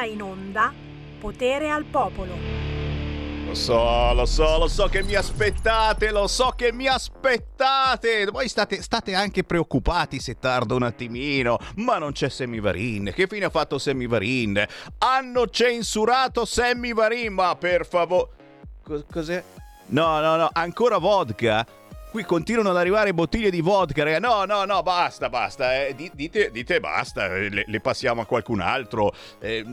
ora in onda Potere al Popolo. Lo so, lo so, lo so che mi aspettate, lo so che mi aspettate. Voi state, state anche preoccupati se tardo un attimino, ma non c'è Semivarin. Che fine ha fatto Semivarin? Hanno censurato Semivarin, ma per favore... Cos'è? No, no, no, ancora vodka? Qui continuano ad arrivare bottiglie di vodka, raga. No, no, no, basta, basta. Eh. Dite, dite basta, eh, le, le, passiamo a qualcun altro. Eh,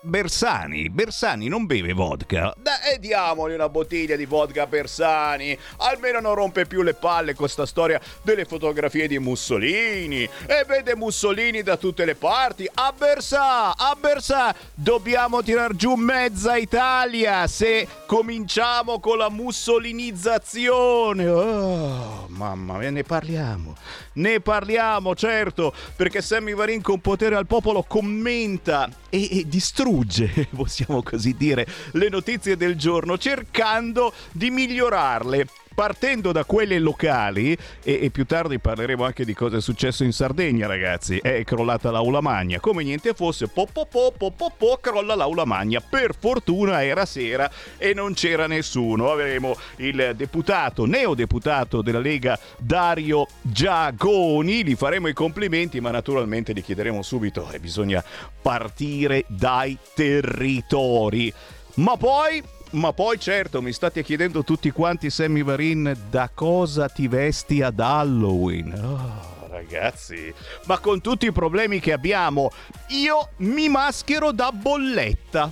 Bersani, Bersani non beve vodka. Dai, diamogli una bottiglia di vodka a Bersani. Almeno non rompe più le palle con sta storia delle fotografie di Mussolini. E vede Mussolini da tutte le parti. A Bersà, a Bersà. Dobbiamo tirar giù mezza Italia se cominciamo con la mussolinizzazione. Oh. Oh, mamma mia, ne parliamo. Ne parliamo, certo, perché Sammy Varin con potere al popolo commenta e, e, distrugge, possiamo così dire, le notizie del giorno cercando di migliorarle partendo da quelle locali, e, e, più tardi parleremo anche di cosa è successo in Sardegna, ragazzi. È crollata l'aula magna. Come niente fosse, po po po po po, po crolla l'aula magna. Per fortuna era sera e non c'era nessuno. Avremo il deputato, neodeputato della Lega, Dario Giagoni. Gli faremo i complimenti, ma naturalmente gli chiederemo subito: eh, bisogna partire dai territori. Ma poi ma poi certo mi state chiedendo tutti quanti Sammy Varin da cosa ti vesti ad Halloween. Oh, ragazzi, ma con tutti i problemi che abbiamo, io mi maschero da bolletta.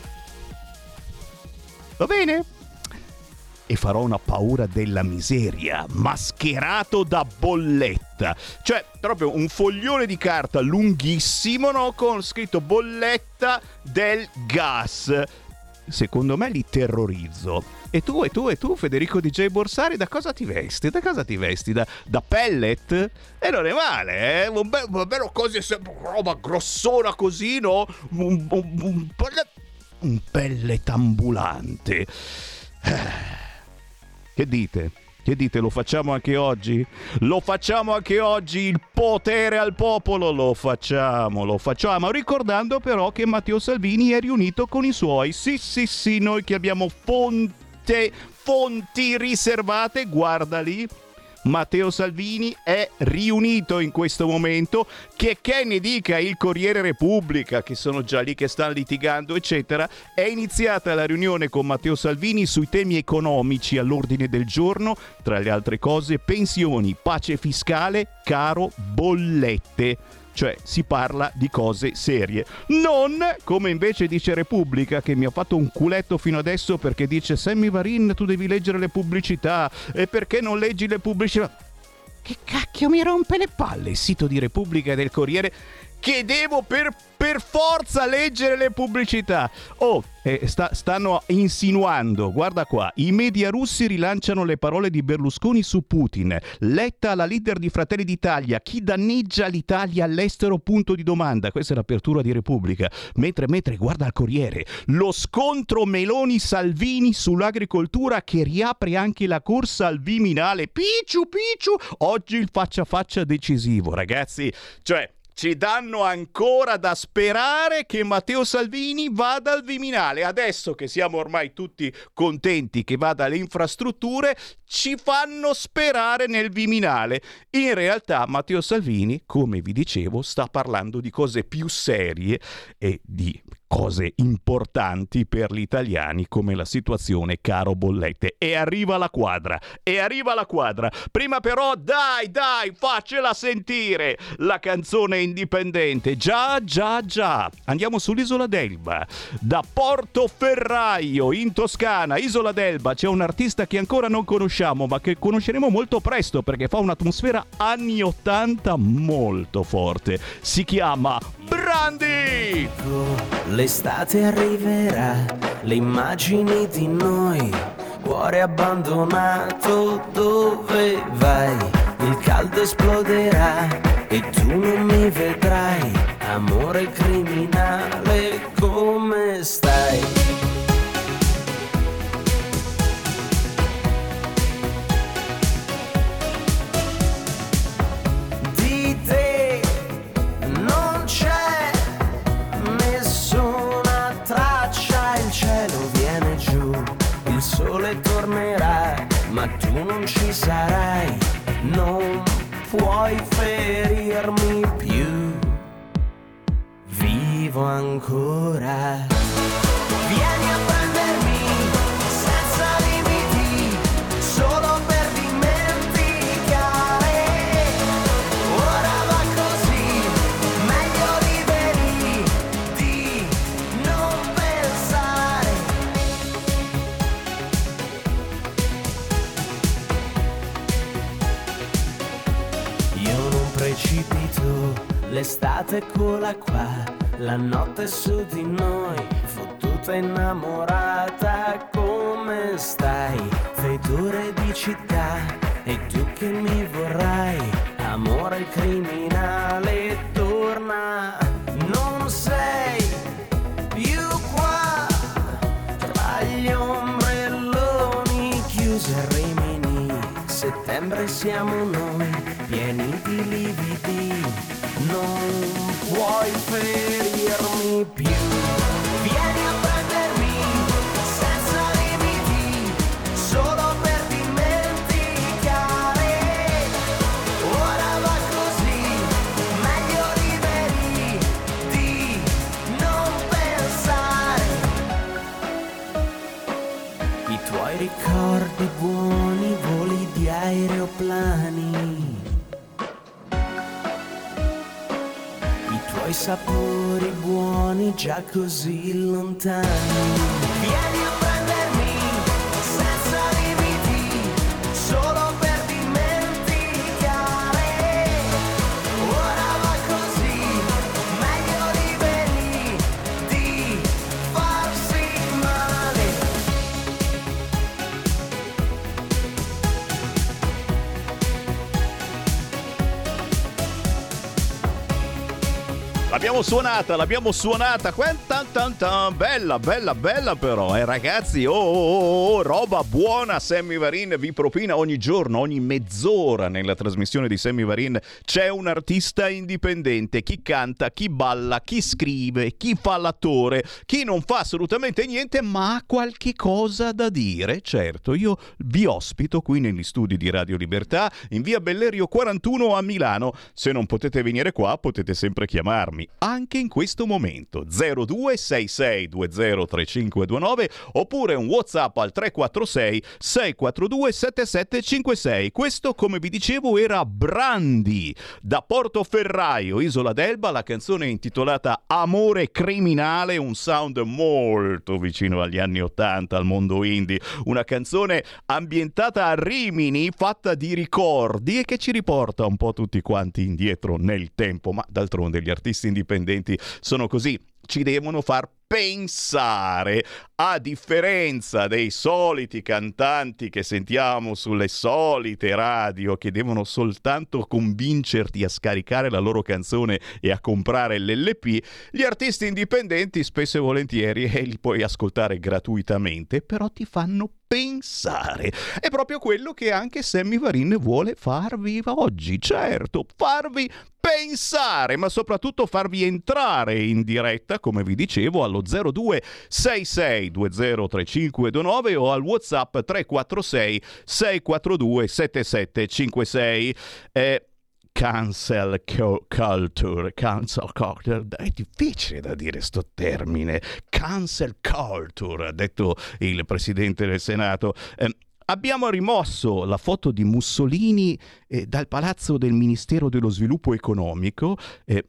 Va bene? E farò una paura della miseria, mascherato da bolletta. Cioè, proprio un foglione di carta lunghissimo, no? Con scritto bolletta del gas secondo me li terrorizzo. E tu, e tu, e tu, Federico DJ Borsari, da cosa ti vesti? Da cosa ti vesti? Da, da pellet? E non è male, eh? Un, be- un bello così, roba grossona così, no? Un, un, un, un pellet ambulante. Che dite? Che dite, lo facciamo anche oggi? Lo facciamo anche oggi, il potere al popolo, lo facciamo, lo facciamo. Ricordando però che Matteo Salvini è riunito con i suoi. Sì, sì, sì, noi che abbiamo fonte, fonti riservate, guarda lì, Matteo Salvini è riunito in questo momento, che che ne dica il Corriere Repubblica, che sono già lì che stanno litigando, eccetera, è iniziata la riunione con Matteo Salvini sui temi economici all'ordine del giorno, tra le altre cose pensioni, pace fiscale, caro bollette cioè si parla di cose serie. Non come invece dice Repubblica, che mi ha fatto un culetto fino adesso perché dice Sammy Varin tu devi leggere le pubblicità e perché non leggi le pubblicità? Che cacchio mi rompe le palle il sito di Repubblica e del Corriere che devo per, per forza leggere le pubblicità. Oh, eh, sta, stanno insinuando, guarda qua, i media russi rilanciano le parole di Berlusconi su Putin. Letta la leader di Fratelli d'Italia, chi danneggia l'Italia all'estero? Punto di domanda. Questa è l'apertura di Repubblica. Mentre, mentre, guarda il Corriere, lo scontro Meloni-Salvini sull'agricoltura che riapre anche la corsa al Viminale. Picciu, picciu, oggi il faccia a faccia decisivo, ragazzi. Cioè, ci danno ancora da sperare che Matteo Salvini vada al Viminale. Adesso che siamo ormai tutti contenti che vada alle infrastrutture, ci fanno sperare nel Viminale. In realtà Matteo Salvini, come vi dicevo, sta parlando di cose più serie e di cose importanti per gli italiani come la situazione caro bollette. E arriva la quadra, e arriva la quadra. Prima però dai, dai, faccela sentire la canzone indipendente. Già, già, già. Andiamo sull'isola d'Elba. Da Portoferraio in Toscana, Isola d'Elba, c'è un artista che ancora non conosciamo, ma che conosceremo molto presto perché fa un'atmosfera anni 80 molto forte. Si chiama Brandi! L'estate arriverà, le immagini di noi, cuore abbandonato, dove vai? Il caldo esploderà e tu non mi vedrai, amore criminale, come stai? Ma tu non ci sarai, non puoi ferirmi più, vivo ancora. L'estate eccola qua, la notte su di noi, fottuta innamorata, come stai? Fetore di città, e tu che mi vorrai, amore criminale, torna, non sei più qua, tra gli ombrelloni chiusi a Rimini, settembre siamo noi, pieni di lividi, senza limiti, solo per dimenticare. Ora va così, meglio liberi di non pensare. I tuoi ricordi buoni, voli di aeroplani. Sapori buoni, già così lontani. Vieni a L'abbiamo suonata, l'abbiamo suonata. Bella, bella, bella però, eh ragazzi. Oh, oh, oh, oh, roba buona. Sammy Varin vi propina ogni giorno, ogni mezz'ora nella trasmissione di Sammy Varin c'è un artista indipendente. Chi canta, chi balla, chi scrive, chi fa l'attore, chi non fa assolutamente niente, ma ha qualche cosa da dire. Certo, io vi ospito qui negli studi di Radio Libertà in via Bellerio 41 a Milano. Se non potete venire qua, potete sempre chiamarmi anche in questo momento. 0266203529 oppure un WhatsApp al 346 642 7756. Questo, come vi dicevo, era Brandi da Portoferraio, Isola d'Elba, la canzone intitolata Amore criminale, un sound molto vicino agli anni 80 al mondo indie, una canzone ambientata a Rimini, fatta di ricordi e che ci riporta un po' tutti quanti indietro nel tempo, ma d'altronde gli artisti indipendenti. Sono così, ci devono far pensare, a differenza dei soliti cantanti che sentiamo sulle solite radio che devono soltanto convincerti a scaricare la loro canzone e a comprare l'LP, gli artisti indipendenti spesso e volentieri e li puoi ascoltare gratuitamente, però ti fanno pensare. È proprio quello che anche Sammy Varin vuole farvi oggi, certo, farvi pensare, ma soprattutto farvi entrare in diretta, come vi dicevo, allo 02 66 203529 o al WhatsApp 346 642 7756. Eh, Cancel culture, cancel culture, è difficile da dire sto termine, cancel culture, ha detto il Presidente del Senato. Eh, Abbiamo rimosso la foto di Mussolini eh, dal palazzo del Ministero dello Sviluppo Economico eh,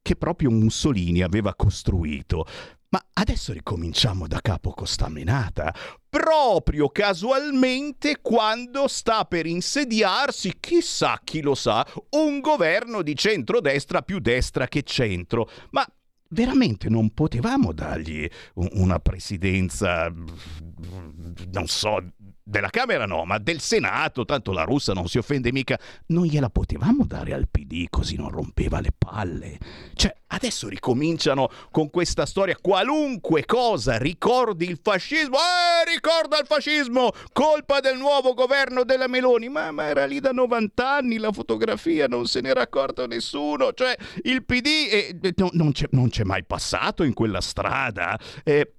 che proprio Mussolini aveva costruito. Ma adesso ricominciamo da capo con sta menata. Proprio casualmente quando sta per insediarsi, chissà chi lo sa, un governo di centrodestra più destra che centro. Ma veramente non potevamo dargli una presidenza, non so, della Camera no, ma del Senato, tanto la russa non si offende mica, non gliela potevamo dare al PD così non rompeva le palle. Cioè, adesso ricominciano con questa storia, qualunque cosa ricordi il fascismo, eh, ricorda il fascismo, colpa del nuovo governo della Meloni, ma, ma era lì da 90 anni la fotografia, non se n'era accorto nessuno, cioè il PD eh, no, non, c'è, non, c'è, mai passato in quella strada. Eh,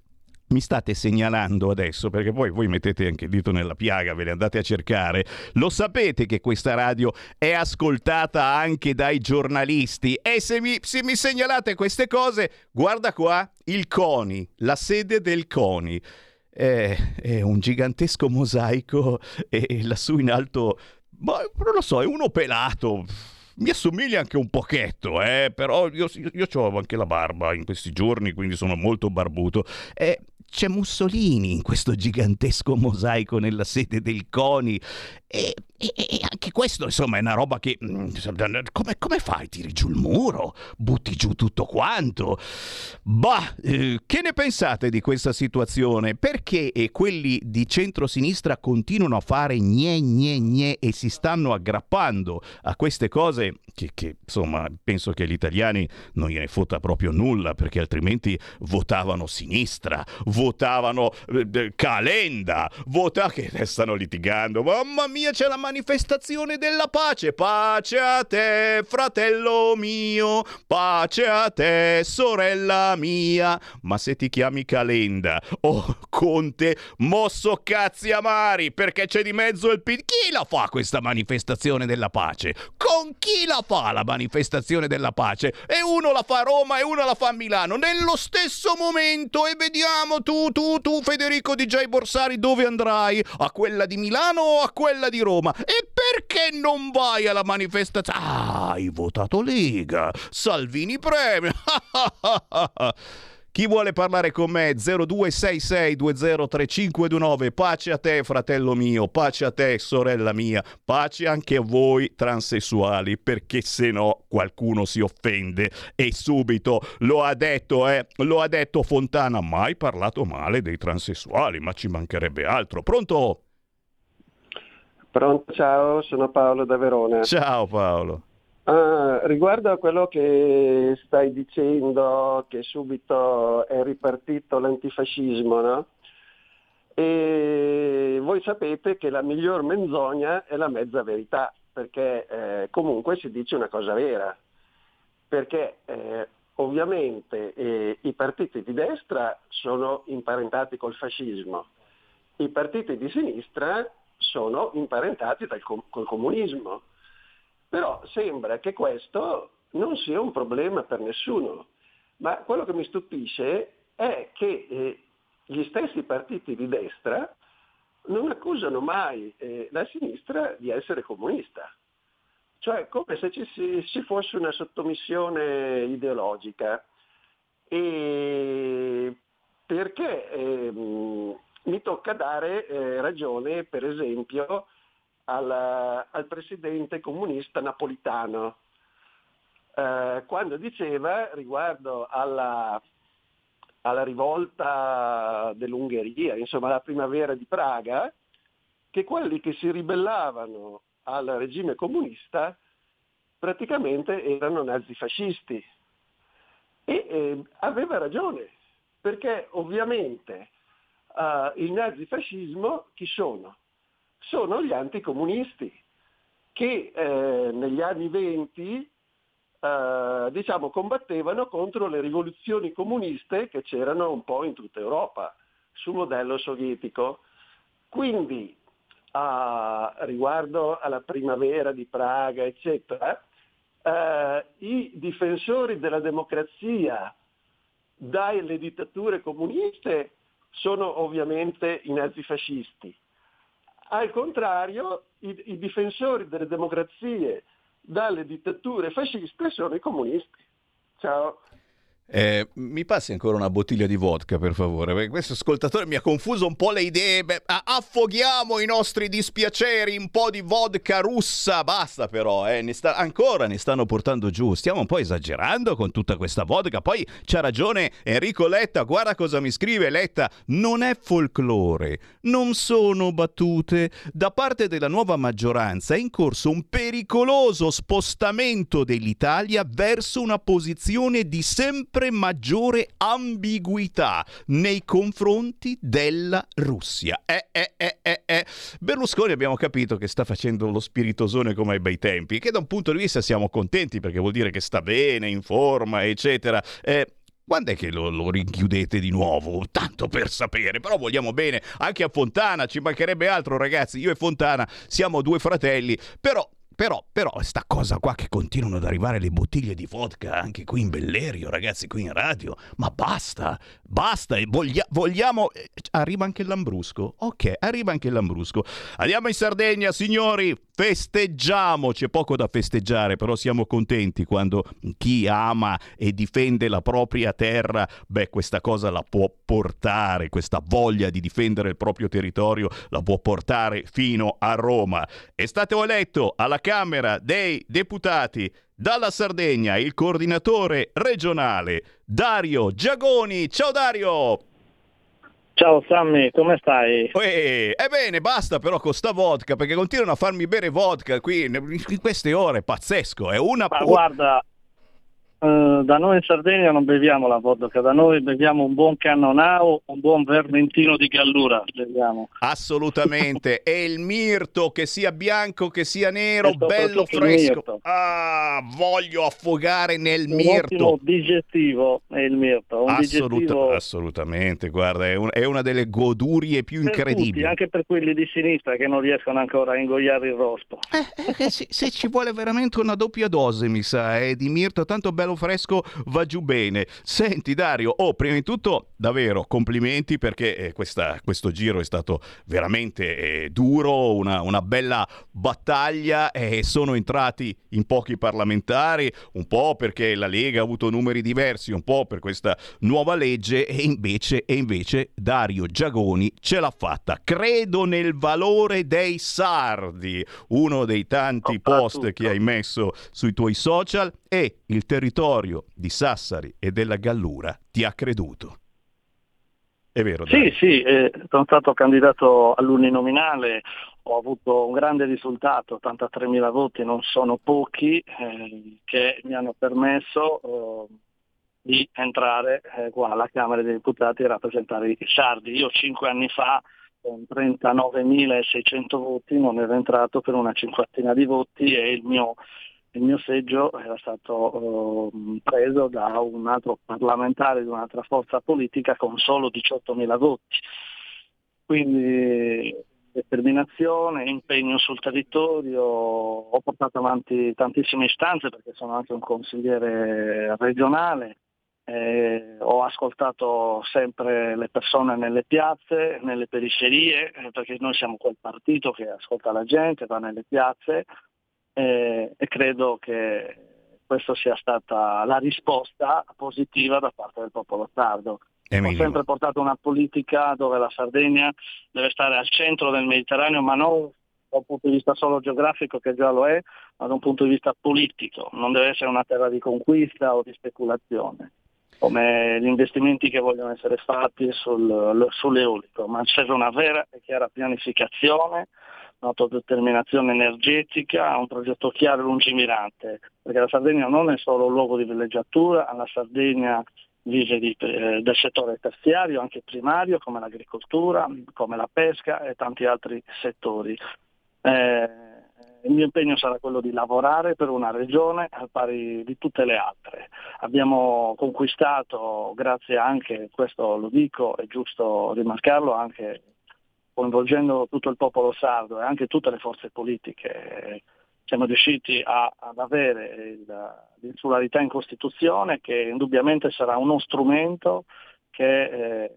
mi state segnalando adesso, perché poi voi mettete anche il dito nella piaga, ve le andate a cercare, lo sapete che questa radio è ascoltata anche dai giornalisti e se mi, se mi segnalate queste cose, guarda qua, il CONI, la sede del CONI. È, è un gigantesco mosaico e lassù in alto, ma non lo so, è uno pelato mi assomiglia anche un pochetto, eh? però io, io, io ho anche la barba in questi giorni, quindi sono molto barbuto. Eh, c'è Mussolini in questo gigantesco mosaico nella sede del CONI. E, e, e, anche questo, insomma, è una roba che... Mm, come, come, fai? Tiri giù il muro? Butti giù tutto quanto? Bah, eh, che ne pensate di questa situazione? Perché eh, quelli di centrosinistra continuano a fare gne gne gne e si stanno aggrappando a queste cose che, che, insomma, penso che gli italiani non gliene fotta proprio nulla, perché altrimenti votavano sinistra, votavano eh, Calenda, vota che stanno litigando. Mamma mia! mia c'è la manifestazione della pace. Pace a te, fratello mio, pace a te, sorella mia. Ma se ti chiami Calenda o oh, Conte, mosso cazzi amari, perché c'è di mezzo il PD. Chi la fa questa manifestazione della pace? Con chi la fa la manifestazione della pace? E uno la fa a Roma e uno la fa a Milano, nello stesso momento. E vediamo tu, tu, tu, Federico DJ Borsari, dove andrai? A quella di Milano o a quella di Roma. E perché non vai alla manifestazione? Ah, hai votato Lega. Salvini premio. Chi vuole parlare con me? 0266203529. Pace a te, fratello mio, pace a te, sorella mia, pace anche a voi transessuali, perché se no qualcuno si offende e subito lo ha detto, eh, lo ha detto Fontana, mai parlato male dei transessuali, ma ci mancherebbe altro. Pronto? Pronto, ciao, sono Paolo da Verona. Ciao Paolo. Uh, riguardo a quello che stai dicendo, che subito è ripartito l'antifascismo, no? E voi sapete che la miglior menzogna è la mezza verità, perché eh, comunque si dice una cosa vera, perché eh, ovviamente eh, i partiti di destra sono imparentati col fascismo, i partiti di sinistra sono imparentati dal, col comunismo. Però sembra che questo non sia un problema per nessuno. Ma quello che mi stupisce è che eh, gli stessi partiti di destra non accusano mai eh, la sinistra di essere comunista. Cioè come se ci, ci fosse una sottomissione ideologica. E perché eh, mi tocca dare eh, ragione, per esempio, al, al presidente comunista napolitano, eh, quando diceva riguardo alla, alla rivolta dell'Ungheria, insomma la primavera di Praga, che quelli che si ribellavano al regime comunista praticamente erano nazifascisti. E eh, aveva ragione, perché ovviamente uh, il nazifascismo chi sono? Sono gli anticomunisti che eh, negli anni 20 eh, diciamo, combattevano contro le rivoluzioni comuniste che c'erano un po' in tutta Europa, sul modello sovietico. Quindi uh, riguardo alla primavera di Praga, eccetera, eh, i difensori della democrazia dalle dittature comuniste sono ovviamente i nazifascisti. Al contrario, i, i difensori delle democrazie dalle dittature fasciste sono i comunisti. Ciao. Eh, mi passi ancora una bottiglia di vodka, per favore? Perché questo ascoltatore mi ha confuso un po' le idee. Beh, affoghiamo i nostri dispiaceri, un po' di vodka russa. Basta, però, eh. ne sta, ancora ne stanno portando giù. Stiamo un po' esagerando con tutta questa vodka. Poi c'ha ragione Enrico Letta. Guarda cosa mi scrive Letta. Non è folklore, non sono battute. Da parte della nuova maggioranza è in corso un pericoloso spostamento dell'Italia verso una posizione di sempre sempre maggiore ambiguità nei confronti della Russia. Eh, eh, eh, eh, eh. Berlusconi abbiamo capito che sta facendo lo spiritosone come ai bei tempi, che da un punto di vista siamo contenti perché vuol dire che sta bene, in forma, eccetera. Eh, quando è che lo, lo rinchiudete di nuovo? Tanto per sapere, però vogliamo bene anche a Fontana, ci mancherebbe altro ragazzi, io e Fontana siamo due fratelli, però però, però, sta cosa qua che continuano ad arrivare le bottiglie di vodka anche qui in Bellerio, ragazzi, qui in radio. Ma basta, basta. Voglia, vogliamo. Eh, arriva anche il Lambrusco. Ok, arriva anche il Lambrusco. Andiamo in Sardegna, signori. Festeggiamo. C'è poco da festeggiare, però siamo contenti quando chi ama e difende la propria terra, beh, questa cosa la può portare, questa voglia di difendere il proprio territorio la può portare fino a Roma. È stato eletto alla Camera dei Deputati dalla Sardegna il coordinatore regionale Dario Giagoni. Ciao Dario! Ciao Sammy, come stai? Ebbene, basta però con sta vodka perché continuano a farmi bere vodka qui in queste ore, pazzesco. È una Ma guarda, Uh, da noi in Sardegna non beviamo la vodka, da noi beviamo un buon cannonau, un buon vermentino di gallura. Beviamo. Assolutamente, e il mirto, che sia bianco, che sia nero, bello fresco. Ah, voglio affogare nel un mirto. Un digestivo è il mirto. Assoluta, digestivo... Assolutamente, guarda, è, un, è, una delle godurie più per incredibili. Tutti, anche per quelli di sinistra che non riescono ancora a ingoiare il rospo. Eh, eh, se, se, ci vuole veramente una doppia dose, mi sa, è di mirto tanto bello fresco va giù bene. Senti Dario, oh, prima di tutto davvero complimenti perché eh, questa, questo giro è stato veramente eh, duro, una, una, bella battaglia e sono entrati in pochi parlamentari, un po' perché la Lega ha avuto numeri diversi, un po' per questa nuova legge e invece, e invece Dario Giagoni ce l'ha fatta. Credo nel valore dei sardi, uno dei tanti post che hai messo sui tuoi social e il territorio di Sassari e della Gallura ti ha creduto. È vero? Sì, sì, eh, sono stato candidato all'uninominale, ho avuto un grande risultato, 83.000 voti, non sono pochi, eh, che mi hanno permesso eh, di entrare eh, qua alla Camera dei Deputati e rappresentare i sardi. Io cinque anni fa con 39.600 voti non ero entrato per una cinquantina di voti e il mio il mio seggio era stato eh, preso da un altro parlamentare di un'altra forza politica con solo 18.000 voti. Quindi determinazione, impegno sul territorio, ho portato avanti tantissime istanze perché sono anche un consigliere regionale, eh, ho ascoltato sempre le persone nelle piazze, nelle periferie, eh, perché noi siamo quel partito che ascolta la gente, va nelle piazze, eh, e credo che questa sia stata la risposta positiva da parte del popolo sardo. Ho sempre portato una politica dove la Sardegna deve stare al centro del Mediterraneo, ma non da un punto di vista solo geografico, che già lo è, ma da un punto di vista politico. Non deve essere una terra di conquista o di speculazione, come gli investimenti che vogliono essere fatti sul, sull'eolico, ma serve una vera e chiara pianificazione un'autodeterminazione energetica, un progetto chiaro e lungimirante, perché la Sardegna non è solo un luogo di villeggiatura, la Sardegna vive di, eh, del settore terziario, anche primario, come l'agricoltura, come la pesca e tanti altri settori. Eh, il mio impegno sarà quello di lavorare per una regione al pari di tutte le altre. Abbiamo conquistato, grazie anche, questo lo dico, è giusto rimarcarlo, anche coinvolgendo tutto il popolo sardo e anche tutte le forze politiche, siamo riusciti a, ad avere il, l'insularità in Costituzione che indubbiamente sarà uno strumento che è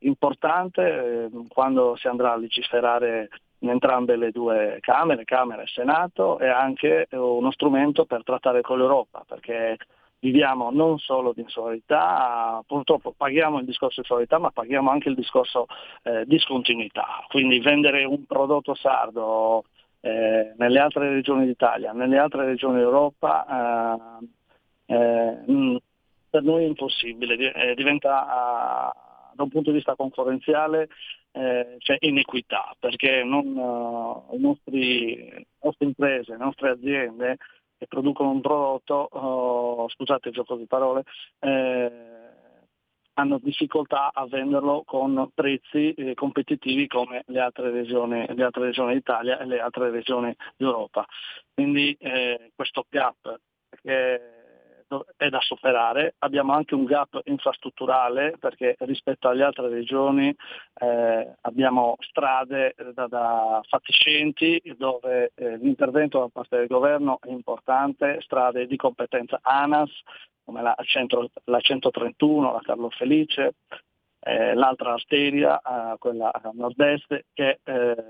importante eh, quando si andrà a legiferare in entrambe le due Camere, Camera e Senato, e anche uno strumento per trattare con l'Europa, perché viviamo non solo di insolarità, purtroppo paghiamo il discorso di insolarità ma paghiamo anche il discorso eh, discontinuità, quindi vendere un prodotto sardo eh, nelle altre regioni d'Italia, nelle altre regioni d'Europa eh, eh mm, per noi è impossibile, eh, diventa da un punto di vista concorrenziale eh, c'è inequità perché non, uh, nostri, le nostre imprese, le nostre aziende che producono un prodotto, oh, scusate il gioco di parole, eh, hanno difficoltà a venderlo con prezzi eh, competitivi come le altre, regioni, le altre regioni d'Italia e le altre regioni d'Europa. Quindi eh, questo gap che è da superare, abbiamo anche un gap infrastrutturale perché rispetto alle altre regioni eh, abbiamo strade da, da fatiscenti dove eh, l'intervento da parte del governo è importante, strade di competenza ANAS come la, centro, la 131, la Carlo Felice, eh, l'altra arteria, eh, quella a nord-est, che eh,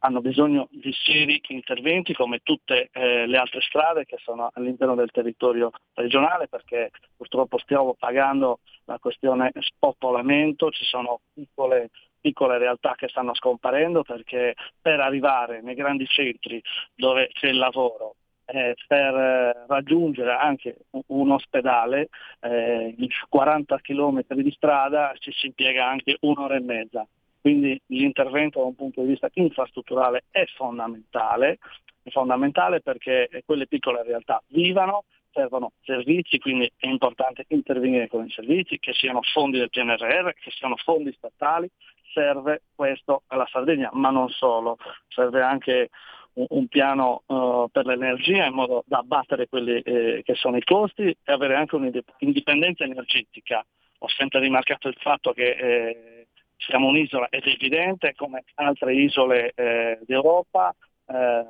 hanno bisogno di seri interventi come tutte eh, le altre strade che sono all'interno del territorio regionale perché purtroppo stiamo pagando la questione spopolamento, ci sono piccole, piccole realtà che stanno scomparendo perché per arrivare nei grandi centri dove c'è il lavoro eh, per eh, raggiungere anche un, ospedale eh, 40 km di strada ci si impiega anche un'ora e mezza. Quindi l'intervento da un punto di vista infrastrutturale è fondamentale, è fondamentale perché quelle piccole realtà vivano, servono servizi, quindi è importante intervenire con i servizi, che siano fondi del PNRR, che siano fondi statali, serve questo alla Sardegna, ma non solo, serve anche un, un piano uh, per l'energia in modo da abbattere quelli eh, che sono i costi e avere anche un'indipendenza energetica. Ho sempre rimarcato il fatto che eh, siamo un'isola ed è evidente come altre isole eh, d'Europa eh,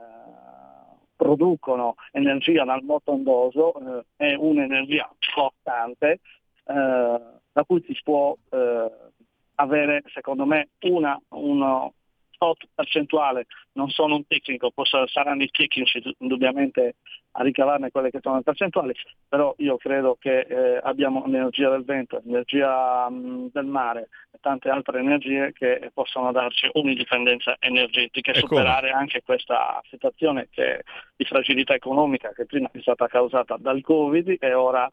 producono energia dal moto ondoso, eh, è un'energia costante eh, da cui si può eh, avere secondo me una, uno, tot percentuale, non sono un tecnico, posso, saranno i tecnici indubbiamente a ricavarne quelle che sono le percentuali, però io credo che eh, abbiamo l'energia del vento, l'energia mh, del mare e tante altre energie che possono darci un'indipendenza energetica e, e superare come? anche questa situazione che, di fragilità economica che prima è stata causata dal Covid e ora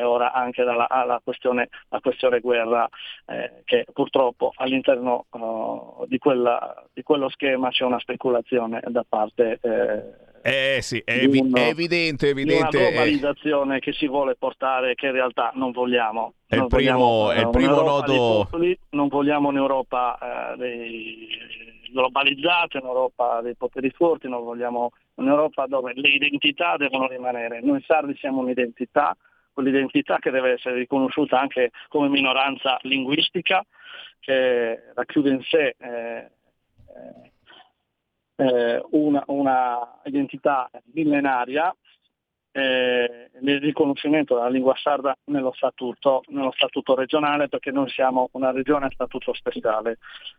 e ora anche dalla, alla questione, la questione guerra eh, che purtroppo all'interno uh, di, quella, di, quello schema c'è una speculazione da parte eh, eh sì, è, evi- un, è evidente, evidente. Una globalizzazione eh. che si vuole portare che in realtà non vogliamo. È il primo, vogliamo, è il primo nodo... Popoli, non vogliamo un'Europa eh, dei globalizzata, un'Europa dei poteri forti, non vogliamo un'Europa dove le identità devono rimanere. Noi sardi siamo un'identità, quell'identità che deve essere riconosciuta anche come minoranza linguistica, che racchiude in sé eh, eh, una, una, identità millenaria eh, il riconoscimento della lingua sarda nello statuto, nello statuto, regionale perché noi siamo una regione a statuto speciale.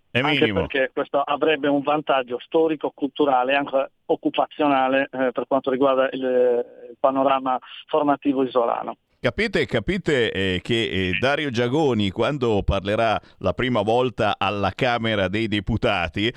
È anche perché questo avrebbe un vantaggio storico, culturale e anche occupazionale eh, per quanto riguarda il, il panorama formativo isolano. Capite, capite eh, che eh, Dario Giagoni, quando parlerà la prima volta alla Camera dei Deputati,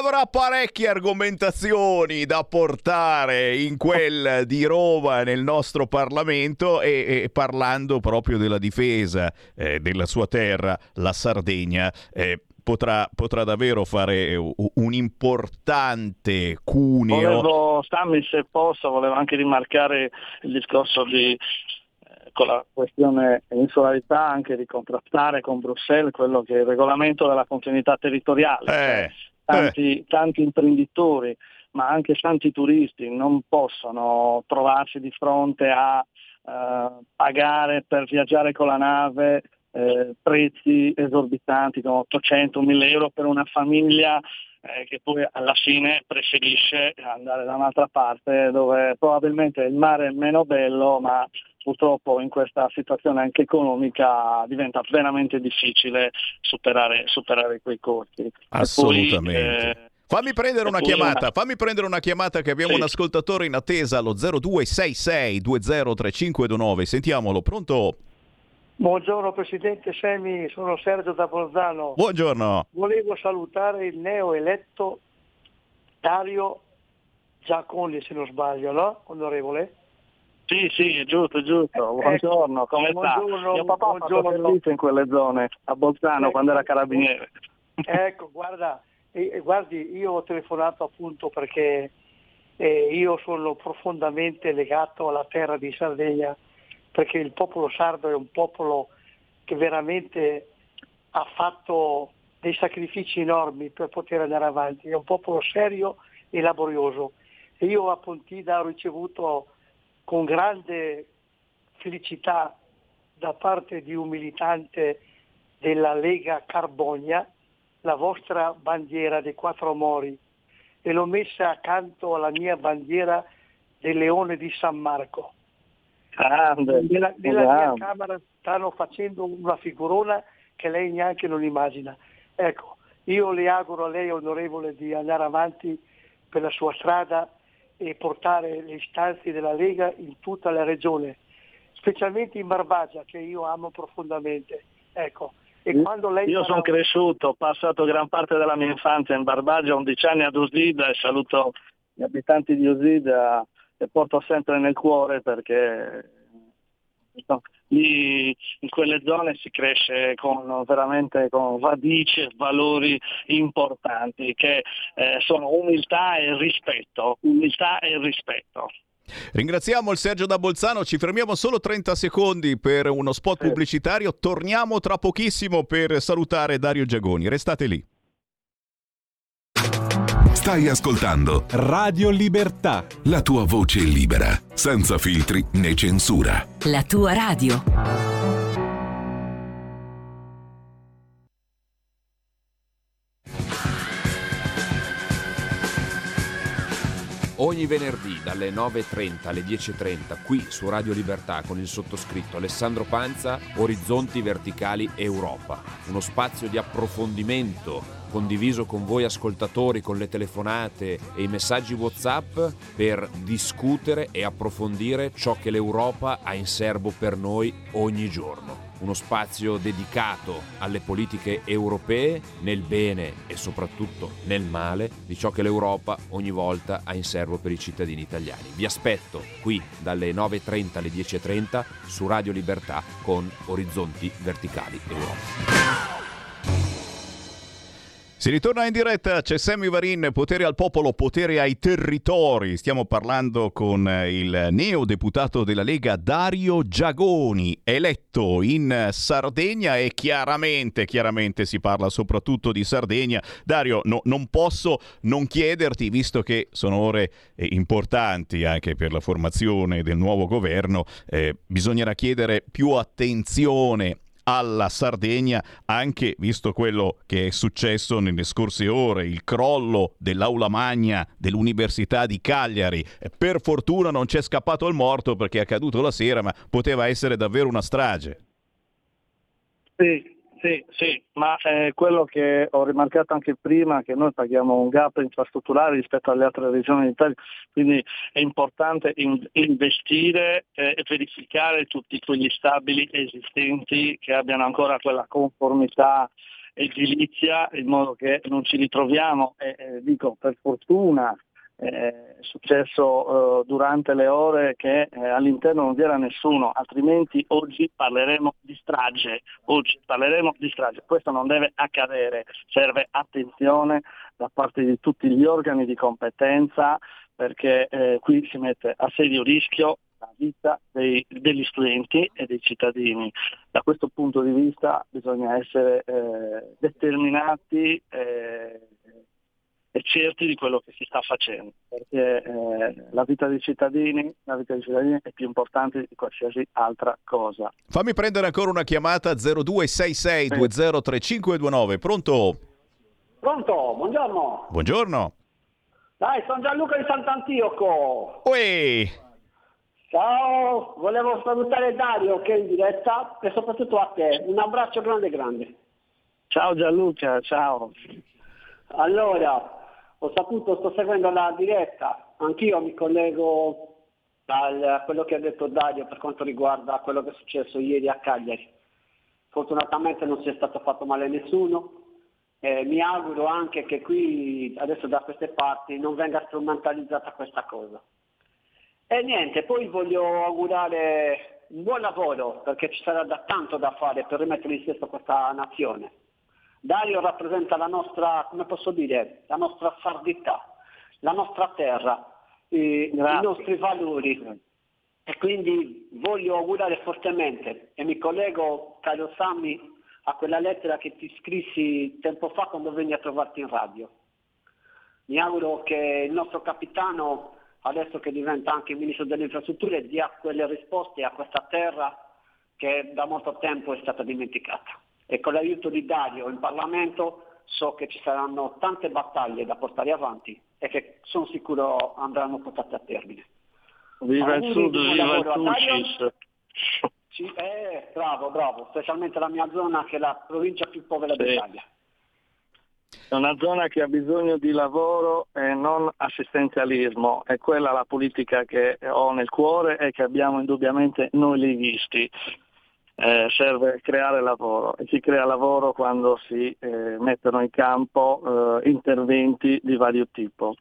avrà parecchie argomentazioni da portare in quel di Roma nel nostro Parlamento e, e parlando proprio della difesa eh, della sua terra, la Sardegna. Eh, Potrà, potrà, davvero fare un importante cuneo. Volevo, Sammy, se posso, volevo anche rimarcare il discorso di con la questione insularità anche di contrastare con Bruxelles quello che è il regolamento della continuità territoriale. Eh, eh. tanti, eh. tanti imprenditori, ma anche tanti turisti non possono trovarsi di fronte a eh, pagare per viaggiare con la nave eh, prezzi esorbitanti come 800-1000 euro per una famiglia eh, che poi alla fine preferisce andare da un'altra parte dove probabilmente il mare è meno bello ma purtroppo in questa situazione anche economica diventa veramente difficile superare, superare quei costi. Assolutamente. Poi, eh, Fammi prendere una chiamata, fammi prendere una chiamata che abbiamo sì. un ascoltatore in attesa allo 0266 203529. Sentiamolo, pronto? Buongiorno Presidente Semi, sono Sergio da Bolzano. Buongiorno. Volevo salutare il neo eletto Dario Giaconi, se non sbaglio, no? Onorevole? Sì, sì, giusto, giusto. Eh, buongiorno, come buongiorno, sta? Mio papà buongiorno. ha fatto in quelle zone, a Bolzano, ecco, quando era carabiniere. Ecco, guarda, eh, guardi, io ho telefonato appunto perché eh, io sono profondamente legato alla terra di Sardegna perché il popolo sardo è un popolo che veramente ha fatto dei sacrifici enormi per poter andare avanti, è un popolo serio e laborioso. E io a Pontida ho ricevuto con grande felicità da parte di un militante della Lega Carbonia la vostra bandiera dei quattro mori e l'ho messa accanto alla mia bandiera del leone di San Marco. Grande, Nella, nella mia camera stanno facendo una figurona che lei neanche non immagina. Ecco, io le auguro a lei, onorevole, di andare avanti per la sua strada e portare le istanze della Lega in tutta la regione, specialmente in Barbagia, che io amo profondamente. Ecco, e quando lei Io sono cresciuto, ho passato gran parte della mia infanzia in Barbagia, 11 anni ad Usida e saluto gli abitanti di Usida e porto sempre nel cuore perché no, lì in quelle zone si cresce con veramente con radici e valori importanti che eh, sono umiltà e rispetto, umiltà e rispetto. Ringraziamo il Sergio da Bolzano, ci fermiamo solo 30 secondi per uno spot pubblicitario, torniamo tra pochissimo per salutare Dario Giagoni, restate lì. Stai ascoltando Radio Libertà. la tua voce libera, senza filtri né censura. La tua radio. Ogni venerdì dalle 9.30 alle 10.30 qui su Radio Libertà con il sottoscritto Alessandro Panza, Orizzonti Verticali Europa. Uno spazio di approfondimento condiviso con voi ascoltatori con le telefonate e i messaggi WhatsApp per discutere e approfondire ciò che l'Europa ha in serbo per noi ogni giorno uno spazio dedicato alle politiche europee nel bene e soprattutto nel male di ciò che l'Europa ogni volta ha in serbo per i cittadini italiani. Vi aspetto qui dalle 9.30 alle 10.30 su Radio Libertà con Orizzonti Verticali Europa. Si ritorna in diretta, c'è Sammy Varin, potere al popolo, potere ai territori. Stiamo parlando con eh, il neodeputato della Lega Dario Giagoni, eletto in Sardegna e chiaramente, chiaramente si parla soprattutto di Sardegna. Dario, no- non posso non chiederti, visto che sono ore eh, importanti anche per la formazione del nuovo governo, eh, bisognerà chiedere più attenzione alla Sardegna, anche visto quello che è successo nelle scorse ore, il crollo dell'aula magna dell'Università di Cagliari. Per fortuna non c'è scappato il morto perché è accaduto la sera, ma poteva essere davvero una strage. Sì, sì, sì, ma eh, quello che ho rimarcato anche prima, che noi paghiamo un gap infrastrutturale rispetto alle altre regioni d'Italia, quindi è importante in- investire eh, e verificare tutti quegli stabili esistenti che abbiano ancora quella conformità edilizia in modo che non ci ritroviamo, eh, dico per fortuna è successo eh, durante le ore che eh, all'interno non vi era nessuno, altrimenti oggi parleremo di strage, oggi parleremo di strage. Questo non deve accadere, serve attenzione da parte di tutti gli organi di competenza perché eh, qui si mette a serio rischio la vita dei- degli studenti e dei cittadini. Da questo punto di vista bisogna essere eh, determinati eh, certi di quello che si sta facendo, perché eh, la vita dei cittadini, la vita dei cittadini è più importante di qualsiasi altra cosa. Fammi prendere ancora una chiamata 0266 203529. Pronto? Pronto, buongiorno. Buongiorno. Dai, sono Gianluca di Sant'Antioco. Uè, Ciao, volevo salutare Dario che è in diretta e soprattutto a te. Un abbraccio grande grande. Ciao Gianluca, ciao. Allora, ho saputo, sto seguendo la diretta, anch'io mi collego a quello che ha detto Dario per quanto riguarda quello che è successo ieri a Cagliari. Fortunatamente non si è stato fatto male a nessuno. Eh, mi auguro anche che qui, adesso da queste parti, non venga strumentalizzata questa cosa. E niente, poi voglio augurare un buon lavoro perché ci sarà da tanto da fare per rimettere in sesto questa nazione. Dario rappresenta la nostra, come posso dire, la nostra sardità, la nostra terra, eh, i nostri valori. E quindi voglio augurare fortemente e mi collego, caro Sammy, a quella lettera che ti scrissi tempo fa quando venni a trovarti in radio. Mi auguro che il nostro capitano adesso che diventa anche ministro delle infrastrutture, dia quelle risposte a questa terra che da molto tempo è stata dimenticata. E con l'aiuto di Dario in Parlamento so che ci saranno tante battaglie da portare avanti e che sono sicuro andranno portate a termine. Viva il Sud, viva il Tucis! Sì, eh, bravo, bravo, specialmente la mia zona che è la provincia più povera sì. d'Italia. È una zona che ha bisogno di lavoro e non assistenzialismo, è quella la politica che ho nel cuore e che abbiamo indubbiamente noi leghisti. Eh, serve creare lavoro e si crea lavoro quando si eh, mettono in campo eh, interventi di vario tipo.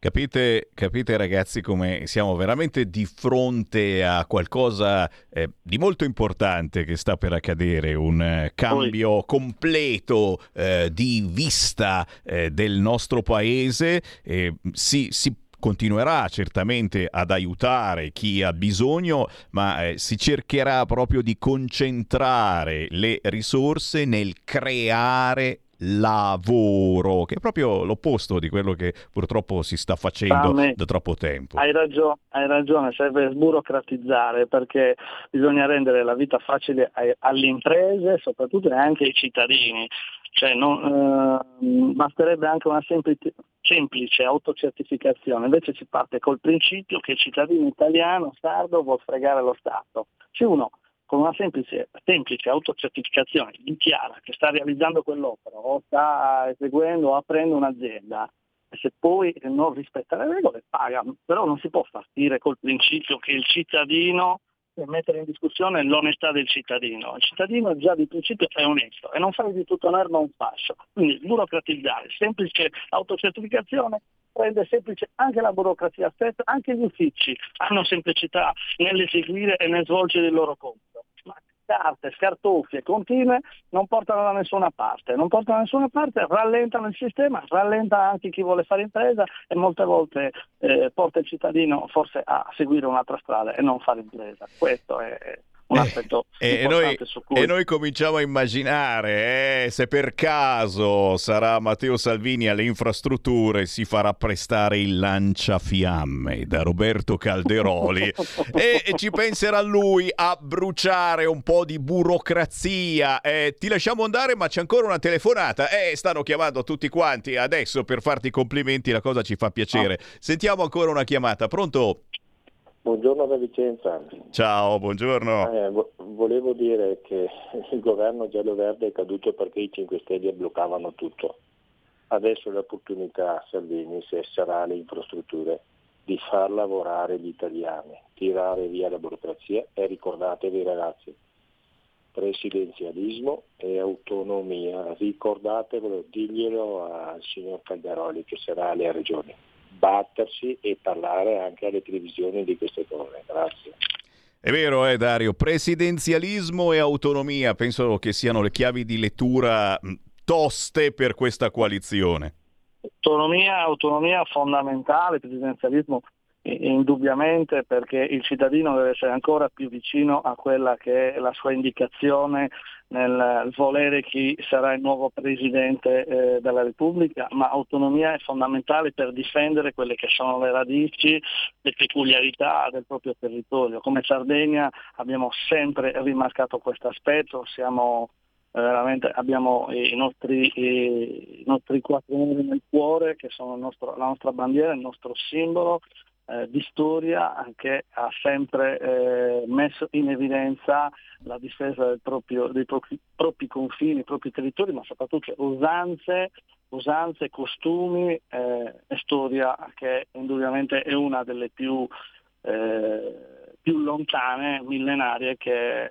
Capite, capite, ragazzi come siamo veramente di fronte a qualcosa eh, di molto importante che sta per accadere, un eh, cambio completo eh, di vista eh, del nostro paese. si, si continuerà certamente ad aiutare chi ha bisogno, ma eh, si cercherà proprio di concentrare le risorse nel creare lavoro, che è proprio l'opposto di quello che purtroppo si sta facendo da troppo tempo. Hai, ragio- hai ragione, serve sburocratizzare perché bisogna rendere la vita facile alle imprese, soprattutto e anche ai cittadini. Cioè, non, eh, basterebbe anche una semplice, semplice autocertificazione, invece si parte col principio che il cittadino italiano sardo vuol fregare lo Stato. Se uno con una semplice, semplice autocertificazione dichiara che sta realizzando quell'opera o sta eseguendo o aprendo un'azienda, se poi non rispetta le regole paga, però non si può partire col principio che il cittadino mettere in discussione l'onestà del cittadino. Il cittadino già di principio è onesto e non fare di tutto un'erba un fascio. Quindi burocratizzare, semplice autocertificazione rende semplice anche la burocrazia stessa, anche gli uffici hanno semplicità nell'eseguire e nel svolgere il loro compito. Carte, scartoffie continue non portano da nessuna parte, non portano da nessuna parte, rallentano il sistema, rallenta anche chi vuole fare impresa e molte volte eh, porta il cittadino forse a seguire un'altra strada e non fare impresa. Questo è, un eh, aspetto eh, e, noi, cui... e, noi, cominciamo a immaginare eh, se per caso sarà Matteo Salvini alle infrastrutture si farà prestare il lanciafiamme da Roberto Calderoli. E, e, ci penserà lui a bruciare un po' di burocrazia. Eh, ti lasciamo andare ma c'è ancora una telefonata. Eh, stanno chiamando tutti quanti adesso per farti i complimenti la cosa ci fa piacere. Oh. sentiamo ancora una chiamata. Pronto? Buongiorno da Vicenza. Ciao, buongiorno. Eh, vo- volevo dire che il governo giallo-verde è caduto perché i 5 Stelle bloccavano tutto. Adesso l'opportunità, Salvini, se sarà le infrastrutture, di far lavorare gli italiani, tirare via la burocrazia e ricordatevi ragazzi, presidenzialismo e autonomia, ricordatevelo, diglielo al signor Calderoli che sarà alle regioni battersi e parlare anche alle televisioni di queste cose. Grazie. È vero, eh, Dario, presidenzialismo e autonomia penso che siano le chiavi di lettura toste per questa coalizione. Autonomia, autonomia fondamentale, presidenzialismo indubbiamente perché il cittadino deve essere ancora più vicino a quella che è la sua indicazione nel volere chi sarà il nuovo Presidente eh, della Repubblica, ma autonomia è fondamentale per difendere quelle che sono le radici, le peculiarità del proprio territorio. Come Sardegna abbiamo sempre rimarcato questo aspetto, siamo eh, veramente abbiamo i nostri, i nostri quattro numeri nel cuore che sono nostro, la nostra bandiera, il nostro simbolo eh, di storia che ha sempre eh, messo in evidenza la difesa proprio, dei propri, propri, confini, i propri territori, ma soprattutto usanze, usanze costumi eh, e storia che indubbiamente è una delle più, eh, più lontane, millenarie che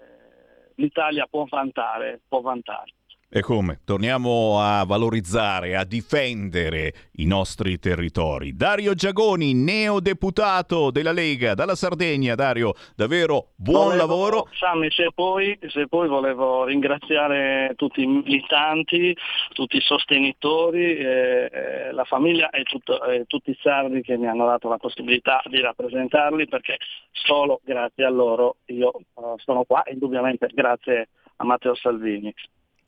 l'Italia può vantare. Può vantare. E come? Torniamo a valorizzare, a difendere i nostri territori. Dario Giagoni, neodeputato della Lega dalla Sardegna. Dario, davvero buon volevo, lavoro. Sammy, se poi, se poi volevo ringraziare tutti i militanti, tutti i sostenitori, eh, eh, la famiglia e, tutto, eh, tutti i sardi che mi hanno dato la possibilità di rappresentarli perché solo grazie a loro io uh, sono qua, indubbiamente grazie a Matteo Salvini.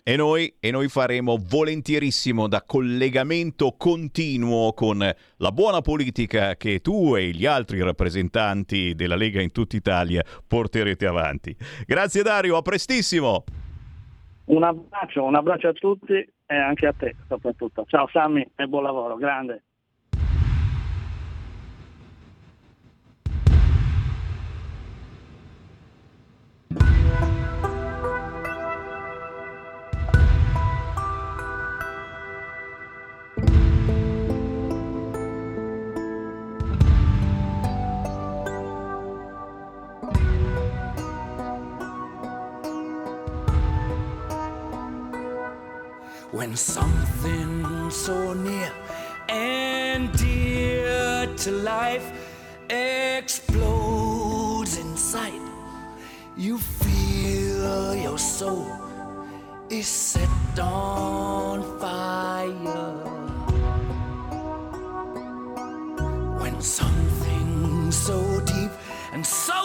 E noi, e noi, faremo volentierissimo da collegamento continuo con la buona politica che tu e gli altri rappresentanti della Lega in tutta Italia porterete avanti. Grazie Dario, a prestissimo. Un abbraccio, un abbraccio a tutti e anche a te soprattutto. Ciao Sammy e buon lavoro, grande. When something so near and dear to life explodes in sight, you feel your soul is set on fire. When something so deep and so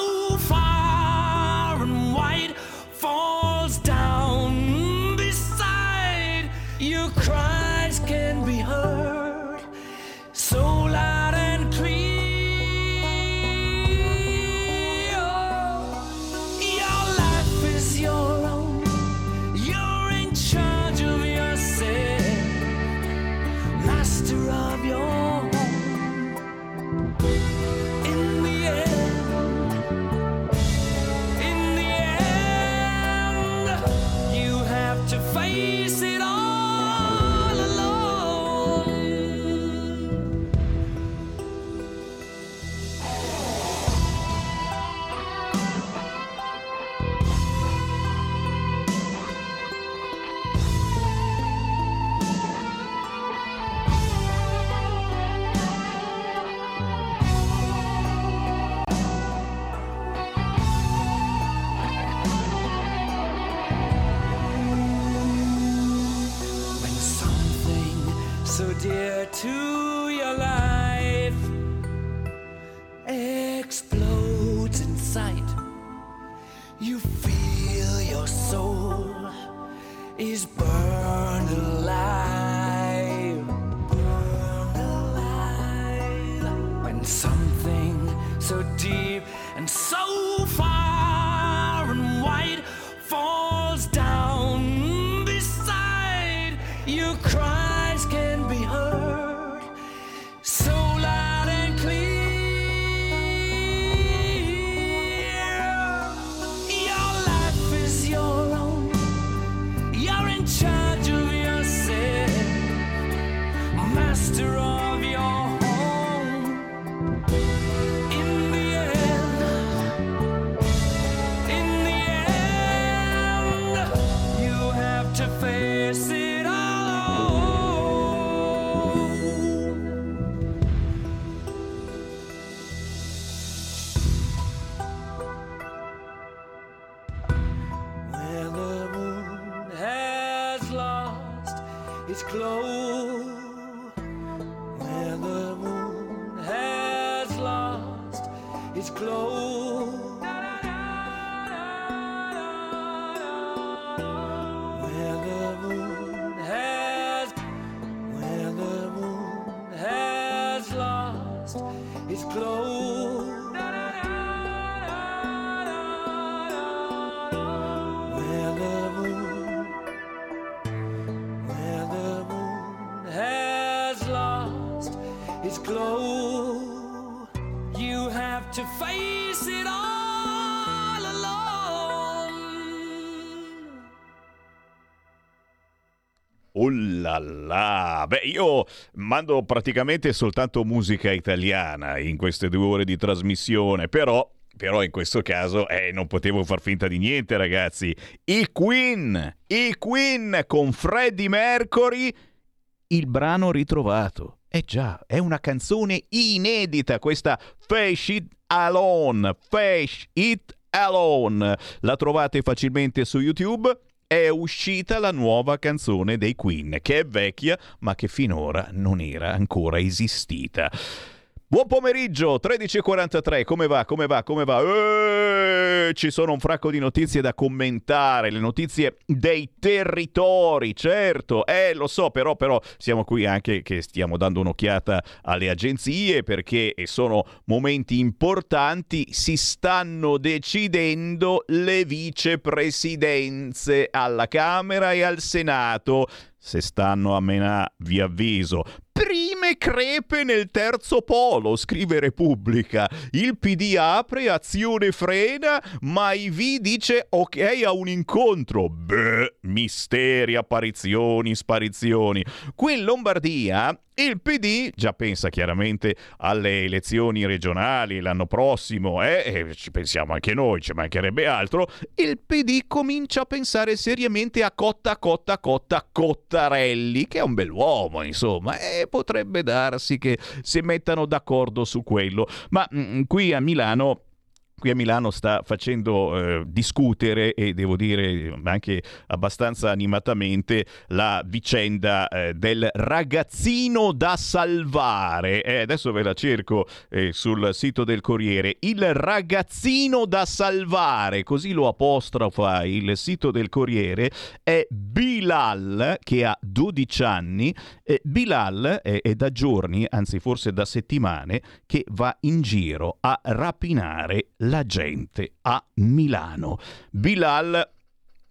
là! Beh, io mando praticamente soltanto musica italiana in queste due ore di trasmissione, però, però in questo caso eh, non potevo far finta di niente, ragazzi. I Queen! I Queen con Freddie Mercury, il brano ritrovato. Eh già, è una canzone inedita questa Face It Alone. Face It Alone. La trovate facilmente su YouTube è uscita la nuova canzone dei Queen, che è vecchia ma che finora non era ancora esistita. Buon pomeriggio, 13.43, come va, come va, come va? Eh, ci sono un fracco di notizie da commentare, le notizie dei territori, certo, eh lo so, però, però siamo qui anche che stiamo dando un'occhiata alle agenzie perché sono momenti importanti, si stanno decidendo le vicepresidenze alla Camera e al Senato. Se stanno a menà, vi avviso, prime crepe nel terzo polo, scrive Repubblica. Il PD apre, azione frena, ma IV dice ok a un incontro. Beh, misteri, apparizioni, sparizioni. Qui in Lombardia il PD già pensa chiaramente alle elezioni regionali l'anno prossimo, eh? e ci pensiamo anche noi, ci mancherebbe altro. Il PD comincia a pensare seriamente a Cotta, Cotta, Cotta, Cottarelli, che è un bell'uomo, insomma, e potrebbe darsi che si mettano d'accordo su quello. Ma mm, qui a Milano qui a Milano sta facendo eh, discutere e devo dire anche abbastanza animatamente la vicenda eh, del ragazzino da salvare. Eh, adesso ve la cerco eh, sul sito del Corriere. Il ragazzino da salvare, così lo apostrofa il sito del Corriere, è Bilal che ha 12 anni. Bilal è, è da giorni, anzi forse da settimane, che va in giro a rapinare la gente a Milano. Bilal,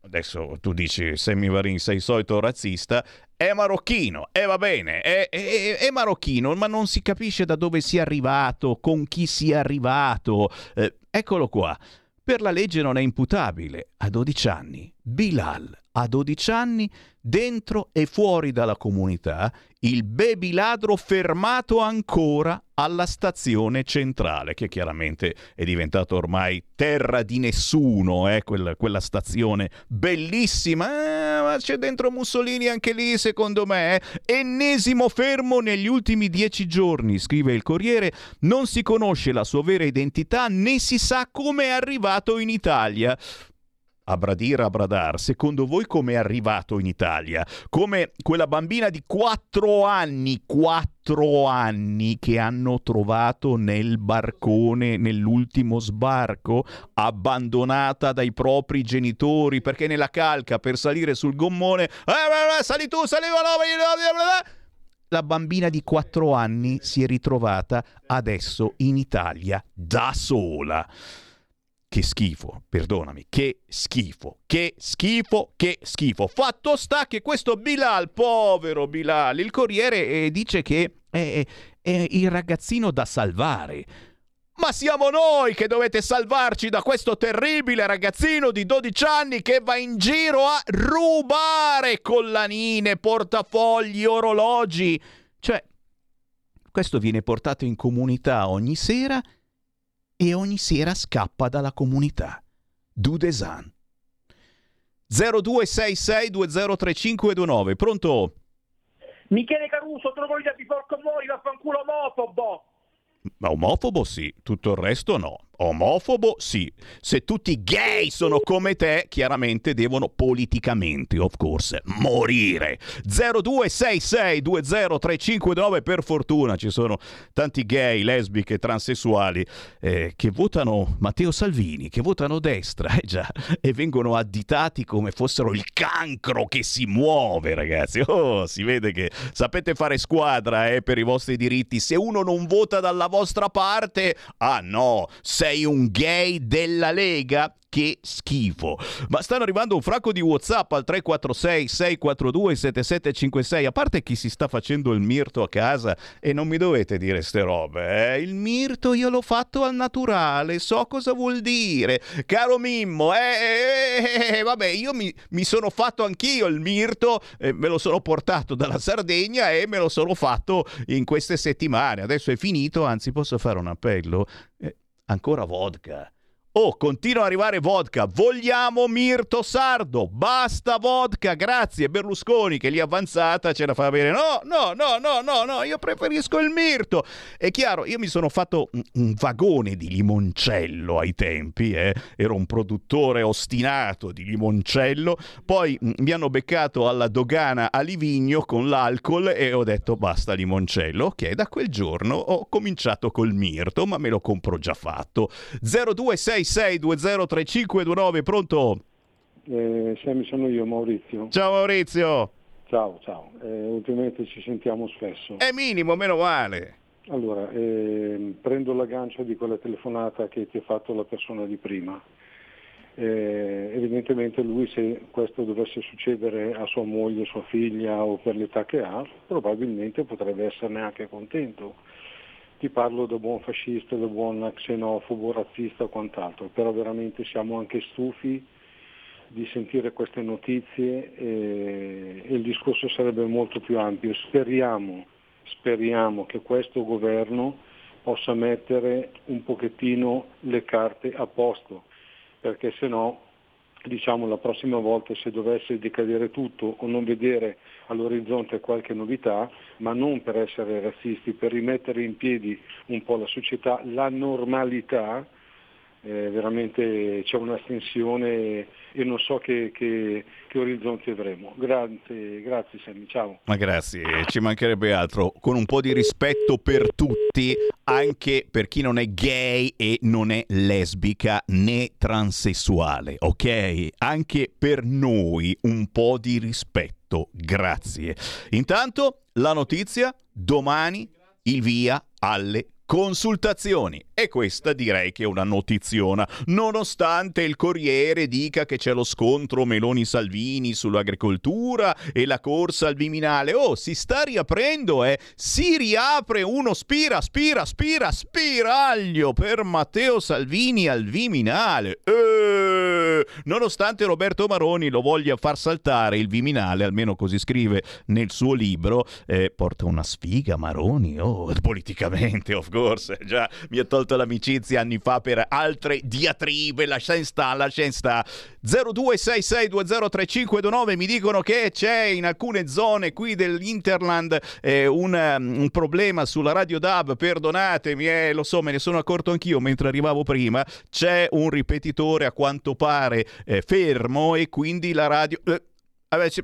adesso tu dici Sammy Varin sei solito razzista, è marocchino e va bene, è, è, è, marocchino, ma non si capisce da dove sia arrivato, con chi sia arrivato. Eh, eccolo qua. Per la legge non è imputabile. A 12 anni, Bilal, a 12 anni, dentro e fuori dalla comunità, il baby ladro fermato ancora alla stazione centrale, che chiaramente è diventato ormai terra di nessuno, eh? quella, quella stazione bellissima, eh, ma c'è dentro Mussolini anche lì secondo me, eh? ennesimo fermo negli ultimi dieci giorni, scrive il Corriere, non si conosce la sua vera identità né si sa come è arrivato in Italia a bradire a bradar, secondo voi come è arrivato in Italia? Come quella bambina di 4 anni, 4 anni che hanno trovato nel barcone nell'ultimo sbarco, abbandonata dai propri genitori perché nella calca per salire sul gommone, eh, sali tu, sali la bambina di 4 anni si è ritrovata adesso in Italia da sola. Che schifo, perdonami, che schifo, che schifo, che schifo. Fatto sta che questo Bilal, povero Bilal, il Corriere eh, dice che è, è il ragazzino da salvare. Ma siamo noi che dovete salvarci da questo terribile ragazzino di 12 anni che va in giro a rubare collanine, portafogli, orologi. Cioè, questo viene portato in comunità ogni sera e ogni sera scappa dalla comunità. Dudesan. 0266203529, pronto? Michele Caruso, trovo l'idea di porco muori, vaffanculo omofobo! Ma omofobo sì, tutto il resto no. Omofobo sì. Se tutti i gay sono come te, chiaramente devono politicamente, of course, morire. 0266203529 per fortuna ci sono tanti gay, lesbiche, transessuali eh, che votano Matteo Salvini, che votano destra, eh già, e vengono additati come fossero il cancro che si muove, ragazzi. Oh, si vede che sapete fare squadra eh, per i vostri diritti. Se uno non vota dalla vostra parte, ah no, sei un gay della Lega? Che schifo. Ma stanno arrivando un fracco di WhatsApp al 346 642 7756. A parte chi si sta facendo il mirto a casa e non mi dovete dire ste robe, eh? Il mirto io l'ho fatto al naturale, so cosa vuol dire. Caro Mimmo, eh, eh, eh vabbè, io mi, mi, sono fatto anch'io il mirto, eh, me lo sono portato dalla Sardegna e me lo sono fatto in queste settimane. Adesso è finito, anzi posso fare un appello? Eh, ancora vodka. Oh, continua ad arrivare vodka. Vogliamo Mirto Sardo. Basta vodka. Grazie. Berlusconi che lì avanzata ce la fa bene. No, no, no, no, no, no. Io preferisco il Mirto. È chiaro, io mi sono fatto un, vagone di limoncello ai tempi. Eh. Ero un produttore ostinato di limoncello. Poi mh, mi hanno beccato alla dogana a Livigno con l'alcol e ho detto basta limoncello. Ok, da quel giorno ho cominciato col Mirto, ma me lo compro già fatto. 0266203529, pronto? Eh, sono io, Maurizio. Ciao Maurizio. Ciao, ciao. Eh, ultimamente ci sentiamo spesso. È minimo, meno male. Allora, ehm, prendo l'aggancio di quella telefonata che ti ha fatto la persona di prima. Eh, evidentemente lui se questo dovesse succedere a sua moglie, sua figlia o per l'età che ha, probabilmente potrebbe esserne anche contento. Ti parlo da buon fascista, da buon xenofobo, razzista o quant'altro, però veramente siamo anche stufi di sentire queste notizie e, e il discorso sarebbe molto più ampio. Speriamo, speriamo che questo governo possa mettere un pochettino le carte a posto, perché se no diciamo la prossima volta se dovesse decadere tutto o non vedere all'orizzonte qualche novità, ma non per essere razzisti, per rimettere in piedi un po' la società, la normalità, eh, veramente c'è una stensione e non so che, che, che orizzonti avremo. Grazie, grazie Sammy, ciao. Ma grazie, ci mancherebbe altro. Con un po' di rispetto per tutti, anche per chi non è gay e non è lesbica né transessuale, ok? Anche per noi un po' di rispetto, grazie. Intanto la notizia, domani il via alle consultazioni. E questa direi che è una notiziona, nonostante il Corriere dica che c'è lo scontro Meloni-Salvini sull'agricoltura e la corsa al Viminale. Oh, si sta riaprendo, eh! Si riapre uno spira, spira, spira, spiraglio per Matteo Salvini al Viminale. Eh! Nonostante Roberto Maroni lo voglia far saltare il Viminale, almeno così scrive nel suo libro, eh, porta una sfiga Maroni, oh, politicamente, of course, già mi ha tolto l'amicizia anni fa per altre diatribe, lascia in sta, lascia in sta. 0266203529 mi dicono che c'è in alcune zone qui dell'Interland eh, un, um, un, problema sulla radio DAB, perdonatemi, eh, lo so, me ne sono accorto anch'io mentre arrivavo prima, c'è un ripetitore a quanto pare eh, fermo e quindi la radio... Eh, vabbè, ci...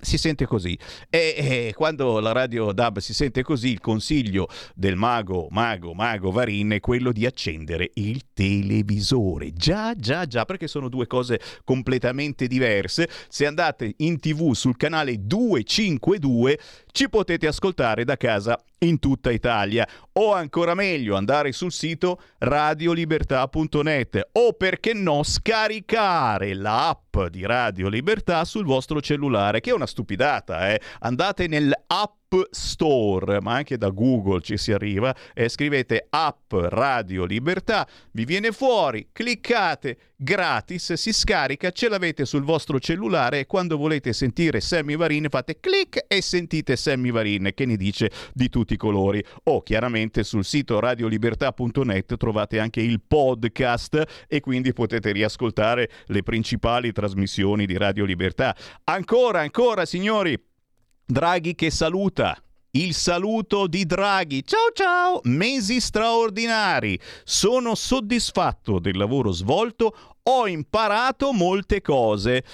Si sente così. E, e, quando la radio DAB si sente così, il consiglio del mago, mago, mago Varin è quello di accendere il televisore. Già, già, già, perché sono due cose completamente diverse. Se andate in tv sul canale 252 ci potete ascoltare da casa in tutta Italia o ancora meglio andare sul sito radiolibertà.net o perché no scaricare l'app di Radio Libertà sul vostro cellulare che è una stupidata eh? andate nell'app Store, ma anche da Google ci si arriva, e scrivete app Radio Libertà, vi viene fuori, cliccate, gratis, si scarica, ce l'avete sul vostro cellulare e quando volete sentire Sammy Varin fate clic e sentite Sammy Varin che ne dice di tutti i colori. O chiaramente sul sito radiolibertà.net trovate anche il podcast e quindi potete riascoltare le principali trasmissioni di Radio Libertà. Ancora, ancora signori, Draghi che saluta. Il saluto di Draghi. Ciao ciao, mesi straordinari. Sono soddisfatto del lavoro svolto, ho imparato molte cose.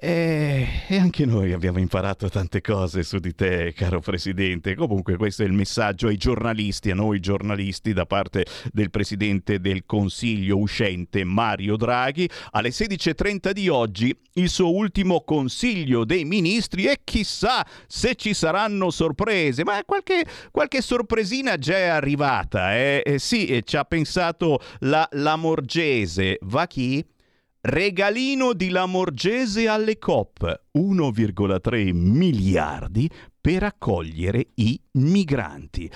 E, e, anche noi abbiamo imparato tante cose su di te, caro Presidente. Comunque questo è il messaggio ai giornalisti, a noi giornalisti, da parte del Presidente del Consiglio uscente Mario Draghi. Alle 16.30 di oggi il suo ultimo Consiglio dei Ministri e chissà se ci saranno sorprese. Ma qualche, qualche sorpresina già è arrivata. Eh? Eh, sì, ci ha pensato la Lamorgese. Va chi? Regalino di Lamorgese alle COP, 1,3 miliardi per accogliere i migranti.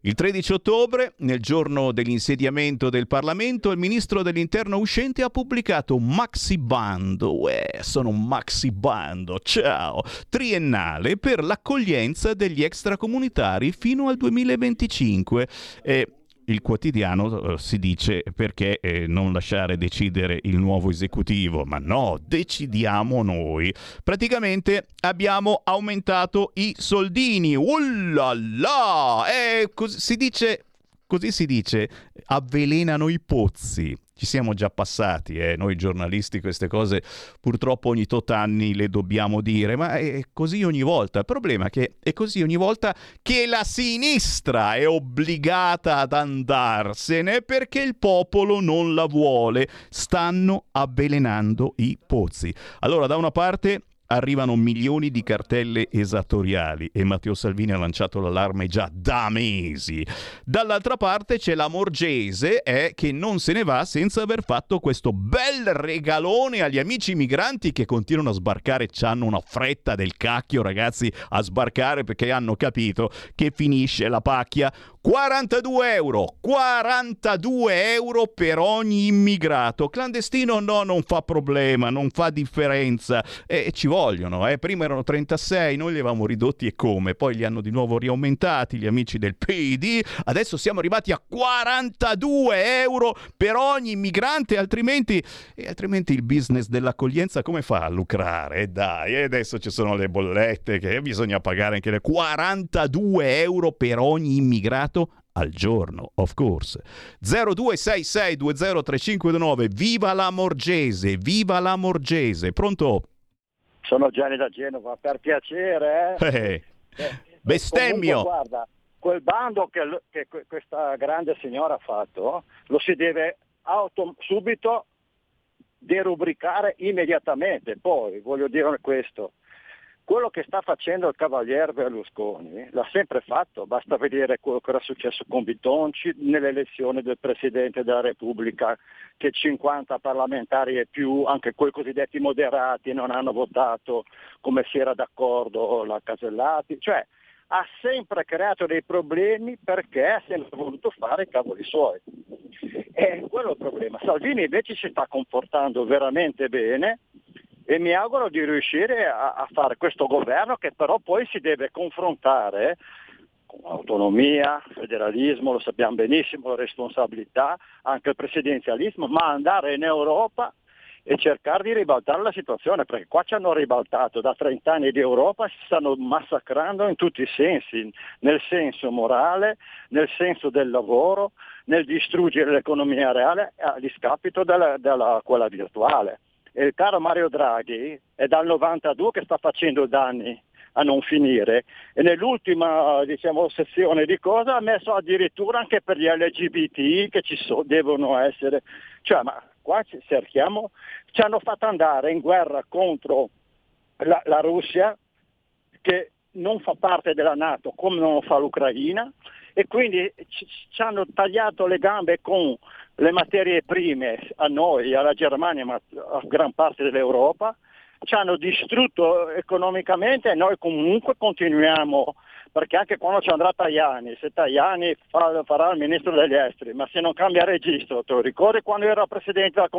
Il 13 ottobre, nel giorno dell'insediamento del Parlamento, il ministro dell'interno uscente ha pubblicato un maxi bando, uè, sono un maxi bando, ciao, triennale per l'accoglienza degli extracomunitari fino al 2025. E il quotidiano eh, si dice perché eh, non lasciare decidere il nuovo esecutivo, ma no, decidiamo noi. Praticamente abbiamo aumentato i soldini. Ullala! E cos- si dice così si dice, avvelenano i pozzi. Ci siamo già passati, eh? noi giornalisti queste cose purtroppo ogni tot anni le dobbiamo dire, ma è così ogni volta. Il problema è che è così ogni volta che la sinistra è obbligata ad andarsene perché il popolo non la vuole. Stanno avvelenando i pozzi. Allora, da una parte arrivano milioni di cartelle esattoriali e Matteo Salvini ha lanciato l'allarme già da mesi. Dall'altra parte c'è la Morgese eh, che non se ne va senza aver fatto questo bel regalone agli amici migranti che continuano a sbarcare, hanno una fretta del cacchio ragazzi a sbarcare perché hanno capito che finisce la pacchia. 42 euro, 42 euro per ogni immigrato. Clandestino no, non fa problema, non fa differenza. E ci vogliono, eh. prima erano 36, noi li avevamo ridotti e come, poi li hanno di nuovo riaumentati gli amici del PD, adesso siamo arrivati a 42 euro per ogni immigrante, altrimenti, e altrimenti il business dell'accoglienza come fa a lucrare? E dai, e adesso ci sono le bollette che bisogna pagare anche le 42 euro per ogni immigrato al giorno, of course. 0266203529, viva la Morgese, viva la Morgese. Pronto? Sono Gianni da Genova, per piacere. Eh? Eh, bestemmio. Comunque, guarda, quel bando che, che que- questa grande signora ha fatto lo si deve auto- subito derubricare immediatamente. Poi voglio dire questo, quello che sta facendo il cavaliere Berlusconi l'ha sempre fatto, basta vedere quello che era successo con Bitonci nelle elezioni del Presidente della Repubblica, che 50 parlamentari e più, anche quei cosiddetti moderati, non hanno votato come si era d'accordo la Casellati, cioè ha sempre creato dei problemi perché ha sempre voluto fare i cavoli suoi. E quello è il problema. Salvini invece si sta comportando veramente bene, e mi auguro di riuscire a, a, fare questo governo che però poi si deve confrontare con autonomia, federalismo, lo sappiamo benissimo, responsabilità, anche il presidenzialismo, ma andare in Europa e cercare di ribaltare la situazione, perché qua ci hanno ribaltato da 30 anni di Europa, si stanno massacrando in tutti i sensi, nel senso morale, nel senso del lavoro, nel distruggere l'economia reale a discapito della, della quella virtuale. Il caro Mario Draghi è dal 92 che sta facendo danni a non finire. E nell'ultima diciamo, sezione di cosa ha messo addirittura anche per gli LGBT che ci so, devono essere, cioè ma qua ci cerchiamo, ci hanno fatto andare in guerra contro la, la Russia che non fa parte della Nato come non lo fa l'Ucraina e quindi ci, ci hanno tagliato le gambe con le materie prime a noi, alla Germania, ma a gran parte dell'Europa, ci hanno distrutto economicamente e noi comunque continuiamo, perché anche quando ci andrà Tajani, se Tajani fa, farà il ministro degli esteri, ma se non cambia registro, te lo ricordi quando era presidente della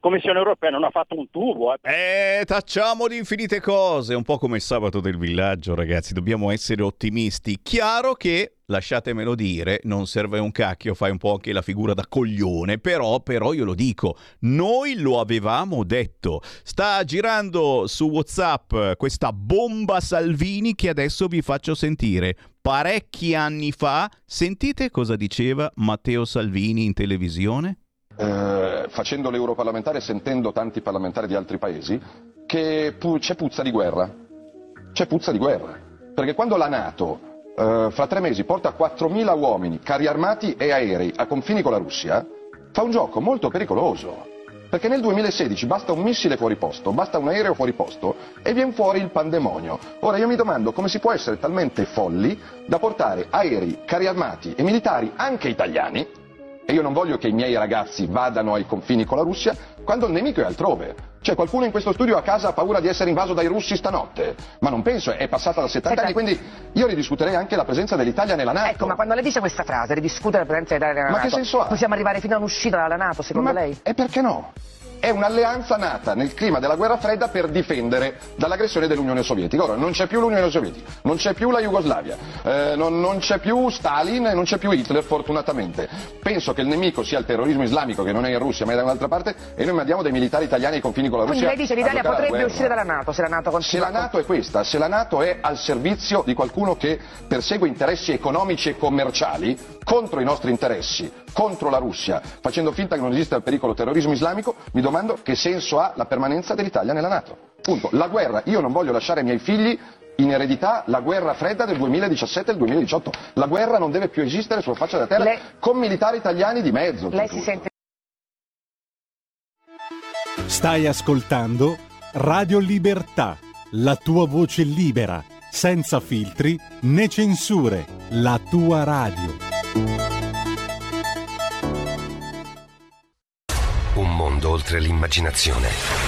Commissione europea, non ha fatto un tubo. Eh, eh tacciamo di infinite cose, un po' come il sabato del villaggio ragazzi, dobbiamo essere ottimisti. Chiaro che lasciatemelo dire, non serve un cacchio, fai un po' anche la figura da coglione, però, però io lo dico, noi lo avevamo detto. Sta girando su WhatsApp questa bomba Salvini che adesso vi faccio sentire. Parecchi anni fa, sentite cosa diceva Matteo Salvini in televisione? Eh, facendo l'europarlamentare e sentendo tanti parlamentari di altri paesi, che pu- c'è puzza di guerra. C'è puzza di guerra. Perché quando la Nato Uh, fra tre mesi porta 4.000 uomini, carri armati e aerei a confini con la Russia, fa un gioco molto pericoloso. Perché nel 2016 basta un missile fuori posto, basta un aereo fuori posto e viene fuori il pandemonio. Ora io mi domando come si può essere talmente folli da portare aerei, carri armati e militari, anche italiani, e io non voglio che i miei ragazzi vadano ai confini con la Russia, quando il nemico è altrove. Cioè qualcuno in questo studio a casa ha paura di essere invaso dai russi stanotte? Ma non penso, è passata da 70 anni, quindi io ridiscuterei anche la presenza dell'Italia nella Nato. Ecco, ma quando lei dice questa frase, ridiscutere la presenza dell'Italia nella Ma che NATO, senso ha? possiamo arrivare fino a un'uscita dalla Nato, secondo Ma- lei? E perché no? È un'alleanza nata nel clima della guerra fredda per difendere dall'aggressione dell'Unione Sovietica. Ora non c'è più l'Unione Sovietica, non c'è più la Jugoslavia, eh, non, non c'è più Stalin e non c'è più Hitler fortunatamente. Penso che il nemico sia il terrorismo islamico che non è in Russia ma è da un'altra parte e noi mandiamo dei militari italiani ai confini con la Quindi Russia. lei dice l'Italia potrebbe uscire dalla Nato se la Nato Se continua. la Nato è questa, se la Nato è al servizio di qualcuno che persegue interessi economici e commerciali contro i nostri interessi, contro la Russia, facendo finta che non esista il pericolo terrorismo islamico, mi domando che senso ha la permanenza dell'Italia nella Nato. Punto. La guerra, io non voglio lasciare ai miei figli in eredità la guerra fredda del 2017 e del 2018. La guerra non deve più esistere sulla faccia della terra Lei- con militari italiani di mezzo. Lei si sente Stai ascoltando Radio Libertà, la tua voce libera, senza filtri né censure, la tua radio. Un mondo oltre l'immaginazione.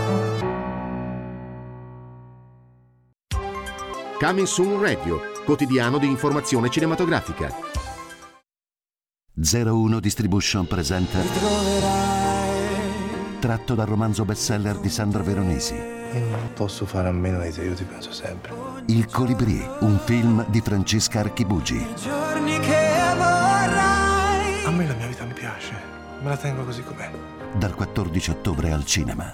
Coming Soon Radio, quotidiano di informazione cinematografica. 01 Distribution presenta Tratto dal romanzo bestseller di Sandra Veronesi Io non posso fare a meno di te, io ti penso sempre. Il Colibrì, un film di Francesca Archibugi Giorni che vorrai A me la mia vita mi piace, me la tengo così com'è. dal 14 ottobre al cinema.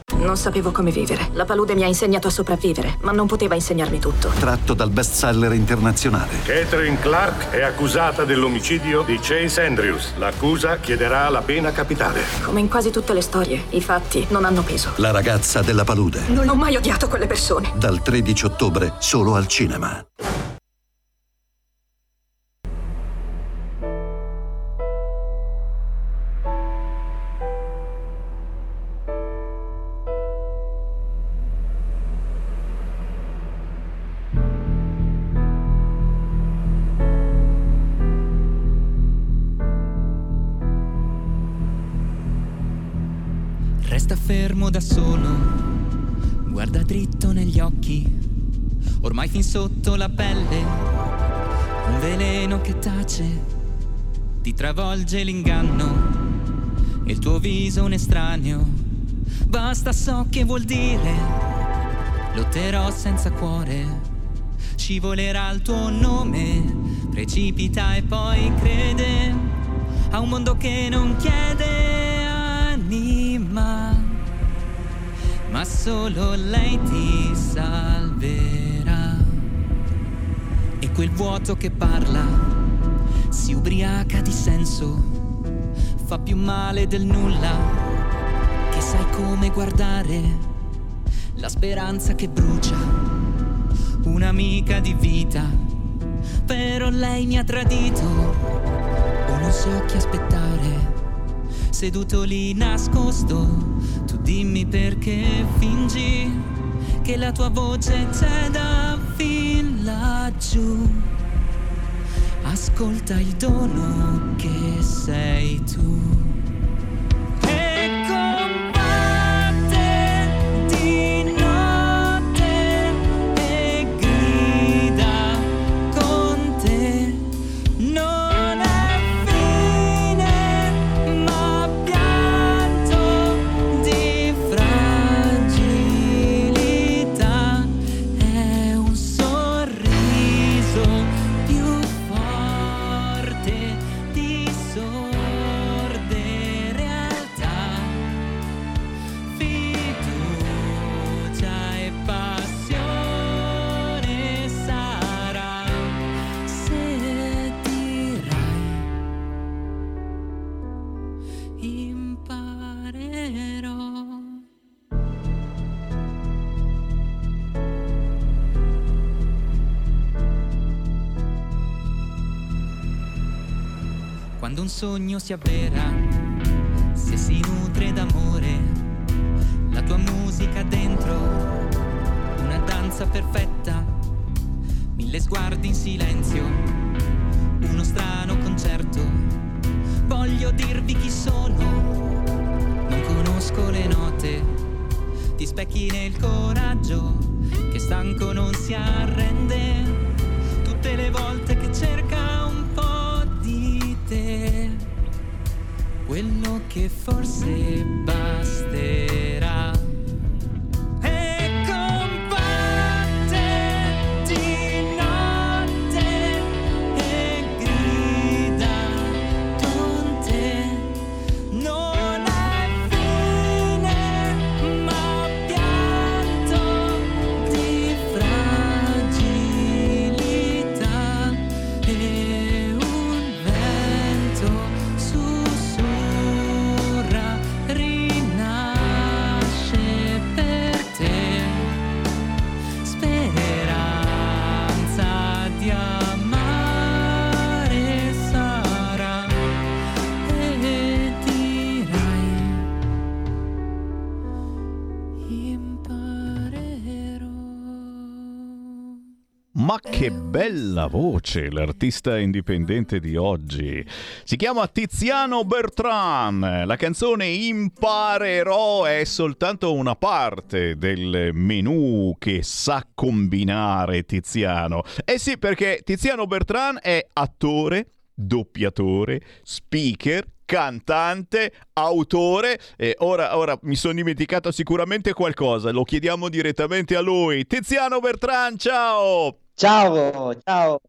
Non sapevo come vivere. La palude mi ha insegnato a sopravvivere, ma non poteva insegnarmi tutto. Tratto dal bestseller internazionale. Catherine Clark è accusata dell'omicidio di Chase Andrews. L'accusa chiederà la pena capitale. Come in quasi tutte le storie, i fatti non hanno peso. La ragazza della palude. Non ho mai odiato quelle persone. Dal 13 ottobre solo al cinema. Fermo da solo, guarda dritto negli occhi, ormai fin sotto la pelle, un veleno che tace, ti travolge l'inganno, e il tuo viso un estraneo, basta so che vuol dire, lotterò senza cuore, scivolerà il tuo nome, precipita e poi crede a un mondo che non chiede anima, ma solo lei ti salverà. E quel vuoto che parla si ubriaca di senso, fa più male del nulla, che sai come guardare la speranza che brucia, un'amica di vita, però lei mi ha tradito, o non so chi aspettare seduto lì nascosto. Dimmi perché fingi che la tua voce c'è da fin laggiù. Ascolta il dono che sei tu. Sogno si avvera, se si nutre d'amore, la tua musica dentro, una danza perfetta, mille sguardi in silenzio, uno strano concerto. Voglio dirvi chi sono, non conosco le note, ti specchi nel coraggio, che stanco non si arrende, tutte le volte che quello che forse basterà. Che bella voce l'artista indipendente di oggi. Si chiama Tiziano Bertran. La canzone Imparerò è soltanto una parte del menù che sa combinare Tiziano. Eh sì, perché Tiziano Bertran è attore, doppiatore, speaker, cantante, autore e ora, ora mi sono dimenticato sicuramente qualcosa, lo chiediamo direttamente a lui. Tiziano Bertran, ciao! Ciao, ciao.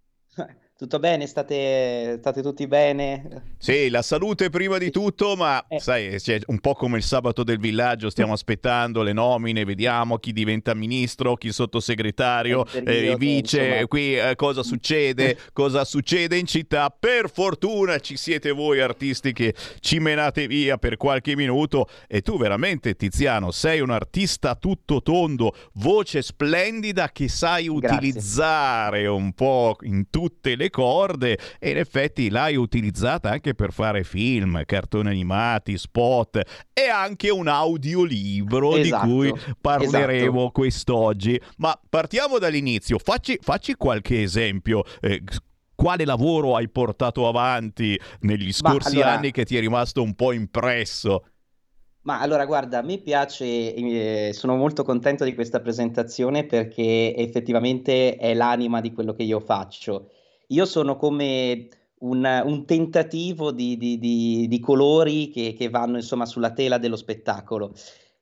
Tutto bene? State, state tutti bene? Sì, la salute prima di tutto, ma sai, c'è un po' come il sabato del villaggio, stiamo aspettando le nomine, vediamo chi diventa ministro, chi sottosegretario, periodo, eh, vice, insomma. qui eh, cosa succede, cosa succede in città. Per fortuna ci siete voi artisti che ci menate via per qualche minuto e tu veramente Tiziano sei un artista tutto tondo, voce splendida che sai utilizzare un po' in tutte le corde e in effetti l'hai utilizzata anche per fare film, cartoni animati, spot e anche un audiolibro Esatto, di cui parleremo esatto. quest'oggi. Ma partiamo dall'inizio, facci, facci qualche esempio. eh, quale lavoro hai portato avanti negli scorsi allora- anni che ti è rimasto un po' impresso? Ma allora, guarda, a me piace, eh, sono molto contento di questa presentazione perché effettivamente è l'anima di quello che io faccio. Io sono come un, un tentativo di, di- di- di colori che, che vanno insomma sulla tela dello spettacolo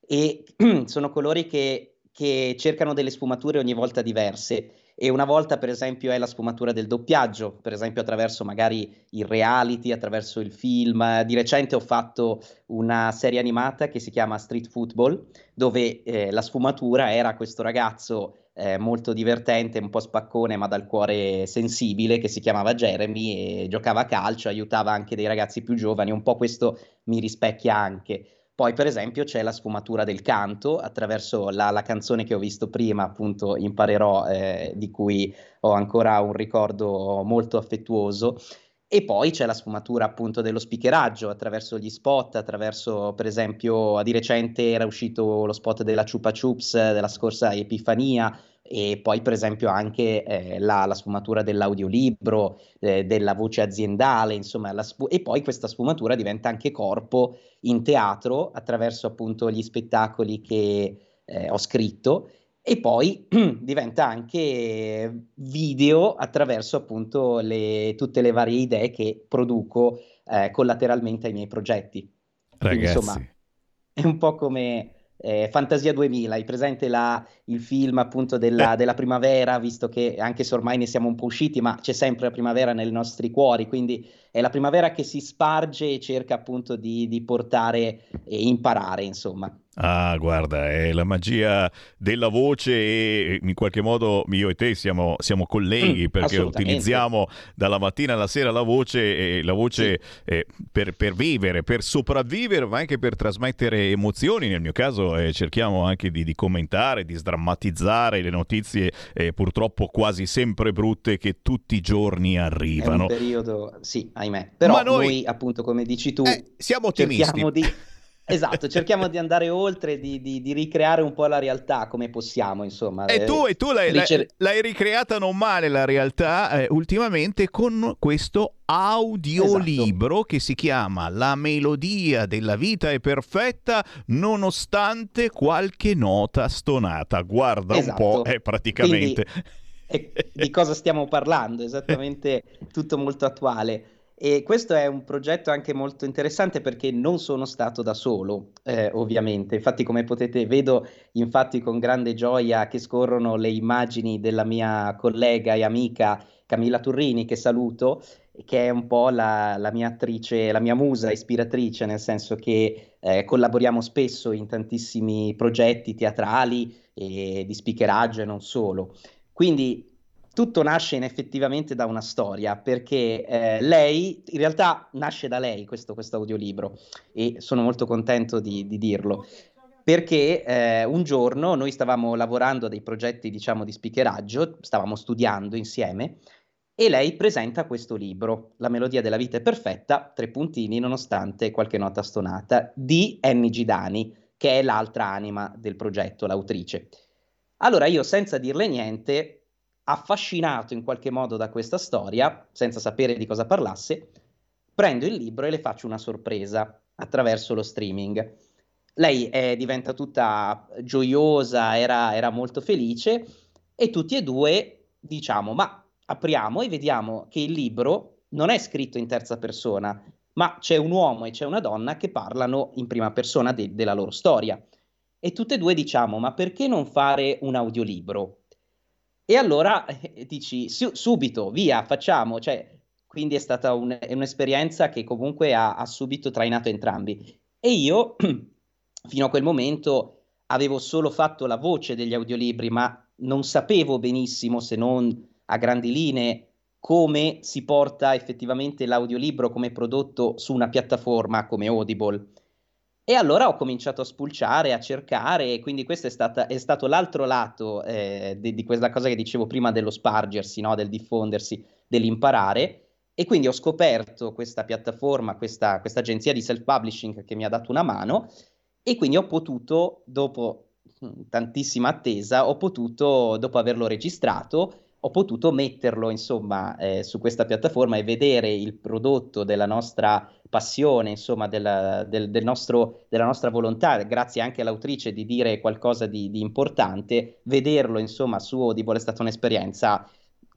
e sono colori che, che cercano delle sfumature ogni volta diverse. E una volta, per esempio, è la sfumatura del doppiaggio, per esempio attraverso magari il reality, attraverso il film. Di recente ho fatto una serie animata che si chiama Street Football, dove eh, la sfumatura era questo ragazzo eh, molto divertente, un po' spaccone, ma dal cuore sensibile, che si chiamava Jeremy e giocava a calcio, aiutava anche dei ragazzi più giovani. Un po' questo mi rispecchia anche. Poi, per esempio, c'è la sfumatura del canto attraverso la, la canzone che ho visto prima, appunto, Imparerò, eh, di cui ho ancora un ricordo molto affettuoso. E poi c'è la sfumatura appunto dello speakeraggio attraverso gli spot, attraverso per esempio di recente era uscito lo spot della Chupa Chups della scorsa Epifania e poi per esempio anche eh, la, la sfumatura dell'audiolibro, eh, della voce aziendale, insomma, sfu- e poi questa sfumatura diventa anche corpo in teatro attraverso appunto gli spettacoli che eh, ho scritto e poi diventa anche video attraverso appunto le- tutte le varie idee che produco eh, collateralmente ai miei progetti. Quindi, Ragazzi. insomma, è un po' come eh, Fantasia 2000, hai presente la- il film appunto della, della primavera, visto che anche se ormai ne siamo un po' usciti, ma c'è sempre la primavera nei nostri cuori, quindi è la primavera che si sparge e cerca appunto di, di portare e imparare, insomma. Ah, guarda, è la magia della voce e in qualche modo io e te siamo, siamo colleghi Mm, perché utilizziamo dalla mattina alla sera la voce e la voce eh, per, per vivere, per sopravvivere, ma anche per trasmettere emozioni. Nel mio caso eh, cerchiamo anche di, di commentare, di sdrammatizzare le notizie eh, purtroppo quasi sempre brutte che tutti i giorni È un arrivano. periodo, sì, ahimè. Però noi- noi... appunto, come dici tu, siamo ottimisti. di... Esatto, cerchiamo di andare oltre, di, di- di ricreare un po' la realtà come possiamo, insomma. E tu, Eh, e tu l'hai, ricer- l'hai ricreata non male la realtà eh, ultimamente con questo audiolibro Esatto. che si chiama La melodia della vita è perfetta nonostante qualche nota stonata. Guarda Esatto. un po', è praticamente... e di cosa stiamo parlando, esattamente tutto molto attuale. E questo è un progetto anche molto interessante perché non sono stato da solo, eh, ovviamente. Infatti, come potete, vedo infatti con grande gioia che scorrono le immagini della mia collega e amica Camilla Turrini, che saluto, che è un po' la, la mia attrice, la mia musa ispiratrice, nel senso che eh, collaboriamo spesso in tantissimi progetti teatrali e di speakeraggio e non solo. Quindi tutto nasce effettivamente da una storia, perché eh, lei, in realtà nasce da lei questo, questo audiolibro e sono molto contento di, di dirlo, perché eh, un giorno noi stavamo lavorando a dei progetti, diciamo, di speakeraggio, stavamo studiando insieme e lei presenta questo libro, La melodia della vita è perfetta, tre puntini, nonostante qualche nota stonata, di Annie Gidani, che è l'altra anima del progetto, l'autrice. Allora io, senza dirle niente, affascinato in qualche modo da questa storia, senza sapere di cosa parlasse, prendo il libro e le faccio una sorpresa attraverso lo streaming. Lei eh, diventa tutta gioiosa, era, era molto felice e tutti e due diciamo, ma apriamo e vediamo che il libro non è scritto in terza persona, ma c'è un uomo e c'è una donna che parlano in prima persona de- della loro storia. E tutte e due diciamo, ma perché non fare un audiolibro? E allora eh, dici su- subito, via, facciamo. Cioè, quindi è stata un- è un'esperienza che comunque ha, ha subito trainato entrambi. E io, fino a quel momento, avevo solo fatto la voce degli audiolibri, ma non sapevo benissimo, se non a grandi linee, come si porta effettivamente l'audiolibro come prodotto su una piattaforma come Audible. E allora ho cominciato a spulciare, a cercare, e quindi questo è, stata- è stato l'altro lato eh, di, di quella cosa che dicevo prima dello spargersi, no? del diffondersi, dell'imparare. E quindi ho scoperto questa piattaforma, questa, questa agenzia di self-publishing che mi ha dato una mano, e quindi ho potuto, dopo mh, tantissima attesa, ho potuto, dopo averlo registrato, ho potuto metterlo insomma eh, su questa piattaforma e vedere il prodotto della nostra passione, insomma della, del, del nostro, della nostra volontà, grazie anche all'autrice di dire qualcosa di, di importante, vederlo insomma su Audible è stata un'esperienza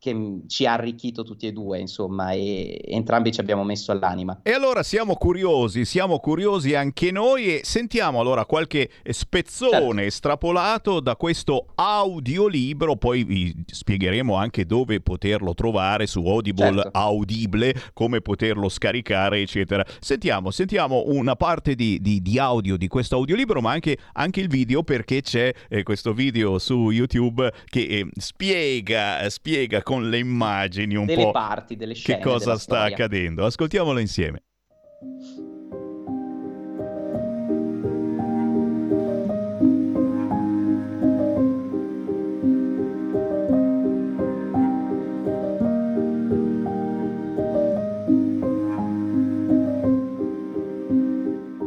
che mh, ci ha arricchito tutti e due, insomma, e entrambi ci abbiamo messo all'anima. E allora siamo curiosi, siamo curiosi anche noi e sentiamo allora qualche spezzone estrapolato da questo audiolibro, poi vi spiegheremo anche dove poterlo trovare su Audible Certo. Audible, come poterlo scaricare, eccetera. Sentiamo, sentiamo una parte di, di- di audio di questo audiolibro, ma anche, anche il video perché c'è eh, questo video su YouTube che eh, spiega, spiega con le immagini un Delle po' parti, delle che scene cosa della sta storia. accadendo. Ascoltiamolo insieme.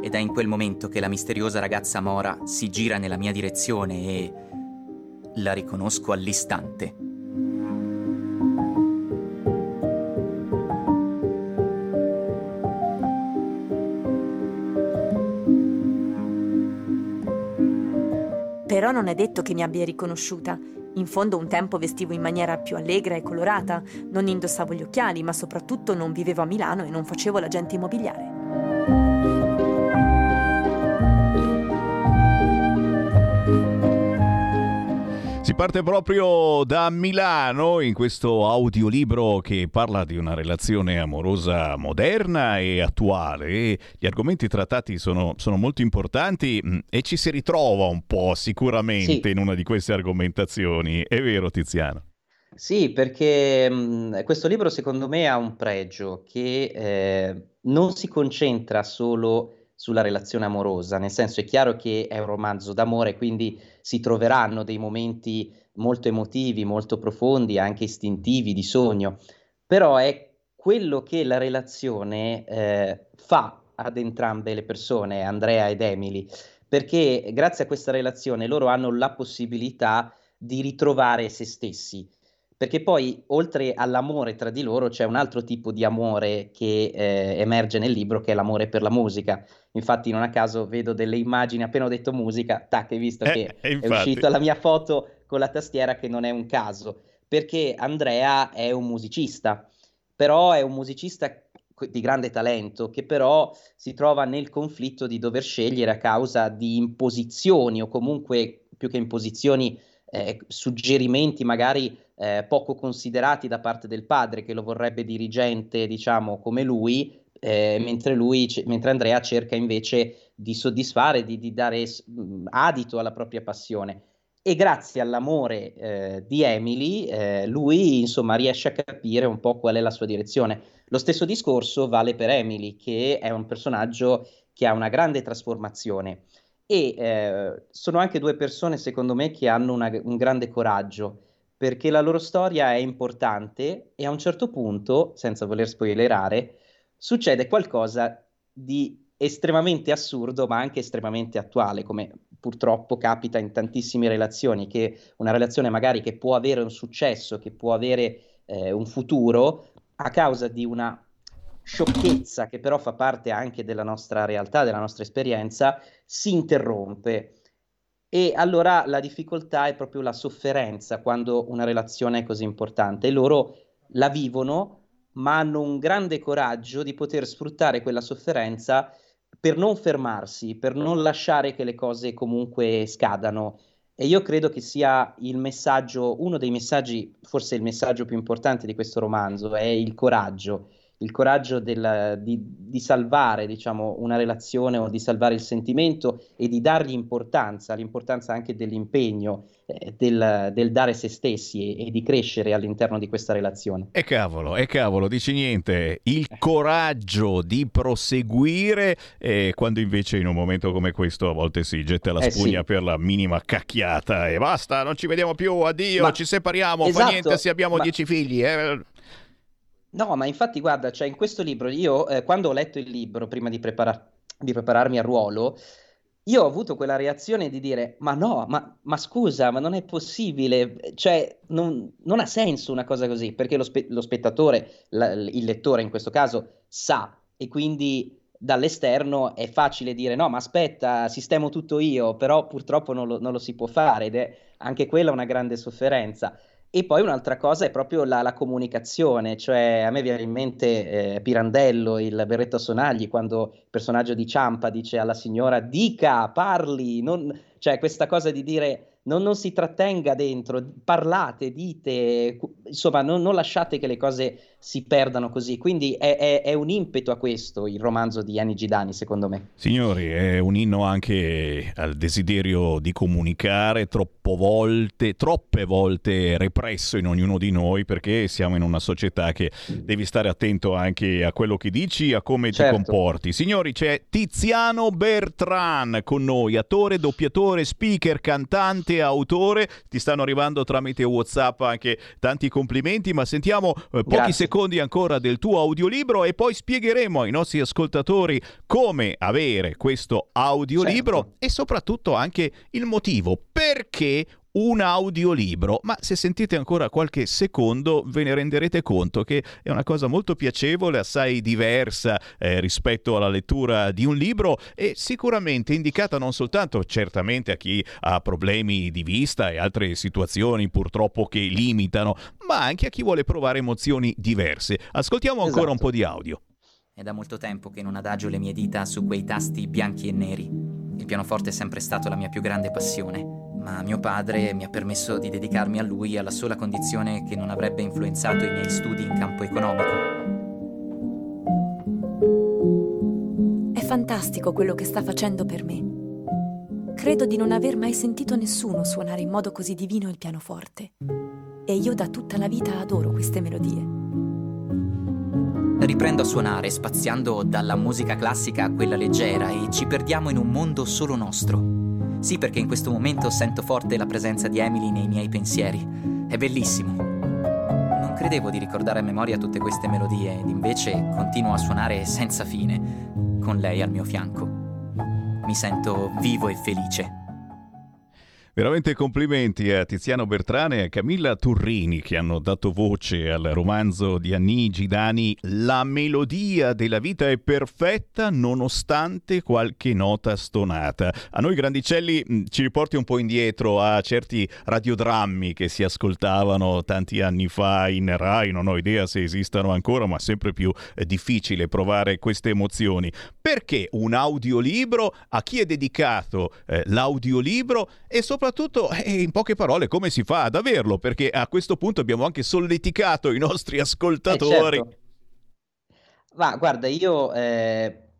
Ed è in quel momento che la misteriosa ragazza Mora si gira nella mia direzione e la riconosco all'istante. Però non è detto che mi abbia riconosciuta. In fondo un tempo vestivo in maniera più allegra e colorata, non indossavo gli occhiali, ma soprattutto non vivevo a Milano e non facevo l'agente immobiliare. Parte proprio da Milano in questo audiolibro che parla di una relazione amorosa moderna e attuale. Gli argomenti trattati sono, sono molto importanti mh, e ci si ritrova un po' sicuramente Sì. in una di queste argomentazioni. È vero, Tiziano? Sì, perché mh, questo libro secondo me ha un pregio che eh, non si concentra solo sulla relazione amorosa, nel senso è chiaro che è un romanzo d'amore, quindi si troveranno dei momenti molto emotivi, molto profondi, anche istintivi, di sogno, però è quello che la relazione eh, fa ad entrambe le persone, Andrea ed Emily, perché grazie a questa relazione loro hanno la possibilità di ritrovare se stessi. Perché poi, oltre all'amore tra di loro, c'è un altro tipo di amore che eh, emerge nel libro, che è l'amore per la musica. Infatti, non a caso vedo delle immagini, appena ho detto musica, tac, hai visto Eh, che e è uscita la mia foto con la tastiera, che non è un caso, perché Andrea è un musicista, però è un musicista di grande talento, che però si trova nel conflitto di dover scegliere a causa di imposizioni o comunque più che imposizioni, eh, suggerimenti magari eh, poco considerati da parte del padre che lo vorrebbe dirigente, diciamo, come lui, eh, mentre lui, ce- mentre Andrea cerca invece di soddisfare, di, di dare mh, adito alla propria passione. E grazie all'amore eh, di Emily, eh, lui insomma riesce a capire un po' qual è la sua direzione. Lo stesso discorso vale per Emily, che è un personaggio che ha una grande trasformazione. E eh, sono anche due persone, secondo me, che hanno una- un grande coraggio, perché la loro storia è importante e a un certo punto, senza voler spoilerare, succede qualcosa di estremamente assurdo, ma anche estremamente attuale, come purtroppo capita in tantissime relazioni, che una relazione magari che può avere un successo, che può avere eh, un futuro, a causa di una sciocchezza che però fa parte anche della nostra realtà, della nostra esperienza, si interrompe. E allora la difficoltà è proprio la sofferenza quando una relazione è così importante. E loro la vivono, ma hanno un grande coraggio di poter sfruttare quella sofferenza per non fermarsi, per non lasciare che le cose comunque scadano. E io credo che sia il messaggio, uno dei messaggi, forse il messaggio più importante di questo romanzo, è il coraggio, il coraggio del- di, di salvare, diciamo, una relazione o di salvare il sentimento e di dargli importanza, l'importanza anche dell'impegno, eh, del, del dare se stessi e, e di crescere all'interno di questa relazione. E cavolo, e cavolo, dici niente, il coraggio di proseguire eh, quando invece in un momento come questo a volte si getta la Eh, spugna sì. per la minima cacchiata e basta, non ci vediamo più, addio, Ma- ci separiamo, fa Esatto, niente se abbiamo ma- dieci figli. eh. No, ma infatti guarda, cioè in questo libro, io eh, quando ho letto il libro, prima di, prepara- di prepararmi al ruolo, io ho avuto quella reazione di dire, ma no, ma, ma scusa, ma non è possibile, cioè non, non ha senso una cosa così, perché lo, spe- lo spettatore, la- il lettore in questo caso, sa e quindi dall'esterno è facile dire no, ma aspetta, sistemo tutto io, però purtroppo non lo, non lo si può fare ed è anche quella una grande sofferenza. E poi un'altra cosa è proprio la, la comunicazione, cioè a me viene in mente eh, Pirandello, il berretto a sonagli, quando il personaggio di Ciampa dice alla signora dica, parli, non... cioè questa cosa di dire non, non si trattenga dentro, parlate, dite, insomma non, non lasciate che le cose si perdano così, quindi è, è- è un impeto a questo il romanzo di Anni Gidani secondo me. Signori, è un inno anche al desiderio di comunicare troppo volte, troppe volte represso in ognuno di noi perché siamo in una società che devi stare attento anche a quello che dici, a come Certo. ti comporti. Signori, c'è Tiziano Bertran con noi, attore, doppiatore, speaker, cantante, autore. Ti stanno arrivando tramite WhatsApp anche tanti complimenti, ma sentiamo eh, pochi Grazie. Secondi ancora del tuo audiolibro e poi spiegheremo ai nostri ascoltatori come avere questo audiolibro Certo. e soprattutto anche il motivo perché un audiolibro, ma se sentite ancora qualche secondo ve ne renderete conto che è una cosa molto piacevole, assai diversa eh, rispetto alla lettura di un libro e sicuramente indicata non soltanto certamente a chi ha problemi di vista e altre situazioni purtroppo che limitano, ma anche a chi vuole provare emozioni diverse. Ascoltiamo ancora Esatto. un po' di audio. È da molto tempo che non adagio le mie dita su quei tasti bianchi e neri. Il pianoforte è sempre stato la mia più grande passione, ma mio padre mi ha permesso di dedicarmi a lui alla sola condizione che non avrebbe influenzato i miei studi in campo economico. È fantastico quello che sta facendo per me. Credo di non aver mai sentito nessuno suonare in modo così divino il pianoforte. E io da tutta la vita adoro queste melodie. Riprendo a suonare spaziando dalla musica classica a quella leggera e ci perdiamo in un mondo solo nostro. Sì, perché in questo momento sento forte la presenza di Emily nei miei pensieri. È bellissimo. Non credevo di ricordare a memoria tutte queste melodie ed invece continuo a suonare senza fine, con lei al mio fianco. Mi sento vivo e felice. Veramente complimenti a Tiziano Bertrane e a Camilla Turrini che hanno dato voce al romanzo di Anni Gidani La melodia della vita è perfetta nonostante qualche nota stonata. A noi grandicelli mh, ci riporti un po' indietro a certi radiodrammi che si ascoltavano tanti anni fa in Rai, non ho idea se esistano ancora, ma sempre più eh, difficile provare queste emozioni. Perché un audiolibro? A chi è dedicato eh, l'audiolibro? E soprattutto eh, in poche parole come si fa ad averlo? Perché a questo punto abbiamo anche solleticato i nostri ascoltatori. Eh, certo. Ma guarda, io eh,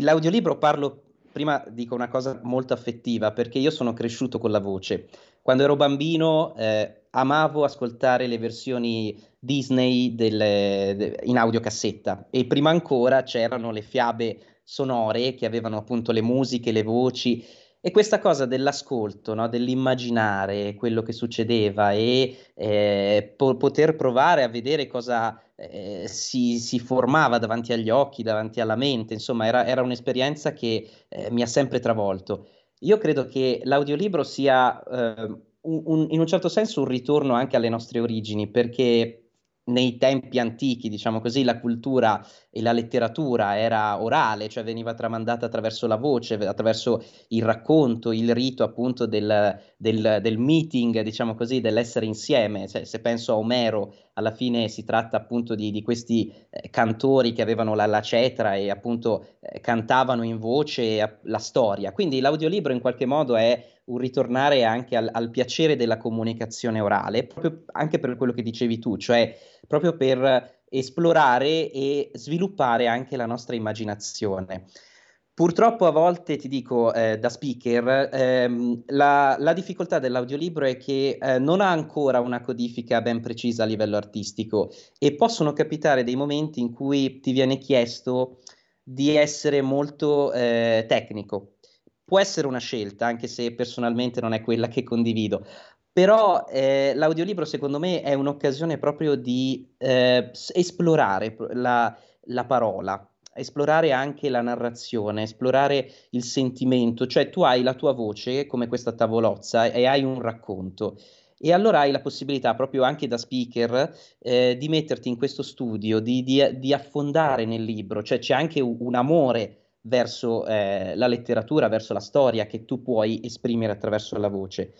l'audiolibro parlo, prima dico una cosa molto affettiva, perché io sono cresciuto con la voce. Quando ero bambino eh, amavo ascoltare le versioni Disney delle- de- in audiocassetta e prima ancora c'erano le fiabe sonore che avevano appunto le musiche, le voci e questa cosa dell'ascolto, no? dell'immaginare quello che succedeva e eh, po- poter provare a vedere cosa eh, si, si formava davanti agli occhi, davanti alla mente, insomma, era, era un'esperienza che eh, mi ha sempre travolto. Io credo che l'audiolibro sia eh, un- un- in un certo senso un ritorno anche alle nostre origini, perché nei tempi antichi, diciamo così, la cultura e la letteratura era orale, cioè veniva tramandata attraverso la voce, attraverso il racconto, il rito appunto del, del- del meeting, diciamo così, dell'essere insieme. Se, se penso a Omero, alla fine si tratta appunto di, di questi eh, cantori che avevano la, la cetra e appunto eh, cantavano in voce eh, la storia. Quindi l'audiolibro in qualche modo è un ritornare anche al, al piacere della comunicazione orale, proprio anche per quello che dicevi tu, cioè proprio per esplorare e sviluppare anche la nostra immaginazione. Purtroppo a volte, ti dico, eh, da speaker, ehm, la, la difficoltà dell'audiolibro è che eh, non ha ancora una codifica ben precisa a livello artistico e possono capitare dei momenti in cui ti viene chiesto di essere molto eh, tecnico. Può essere una scelta, anche se personalmente non è quella che condivido, però eh, l'audiolibro secondo me è un'occasione proprio di eh, esplorare la, la parola, esplorare anche la narrazione, esplorare il sentimento, cioè tu hai la tua voce come questa tavolozza e hai un racconto. E allora hai la possibilità, proprio anche da speaker, eh, di metterti in questo studio, di, di- di affondare nel libro, cioè c'è anche un, amore verso eh, la letteratura, verso la storia che tu puoi esprimere attraverso la voce.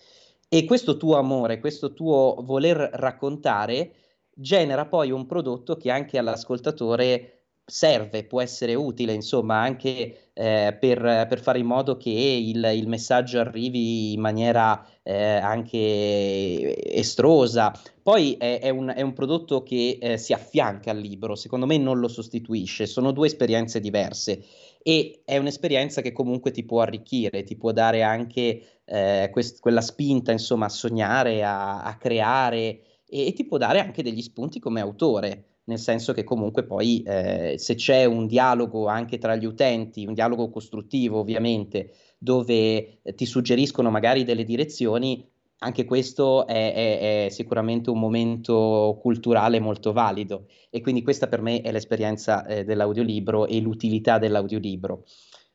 E questo tuo amore, questo tuo voler raccontare genera poi un prodotto che anche all'ascoltatore serve, può essere utile, insomma, anche eh, per, per fare in modo che il, il messaggio arrivi in maniera eh, anche estrosa. Poi è, è un, è un prodotto che eh, si affianca al libro, secondo me non lo sostituisce, sono due esperienze diverse e è un'esperienza che comunque ti può arricchire, ti può dare anche eh, quest- quella spinta, insomma, a sognare, a, a creare e, e ti può dare anche degli spunti come autore, nel senso che comunque poi eh, se c'è un dialogo anche tra gli utenti, un dialogo costruttivo ovviamente, dove eh, ti suggeriscono magari delle direzioni, anche questo è, è- è sicuramente un momento culturale molto valido e quindi questa per me è l'esperienza eh, dell'audiolibro e l'utilità dell'audiolibro.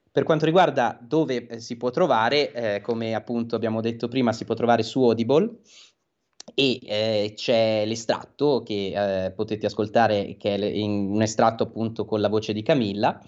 Per quanto riguarda dove eh, si può trovare, eh, come appunto abbiamo detto prima, si può trovare su Audible e eh, c'è l'estratto che eh, potete ascoltare, che è in- un estratto appunto con la voce di Camilla.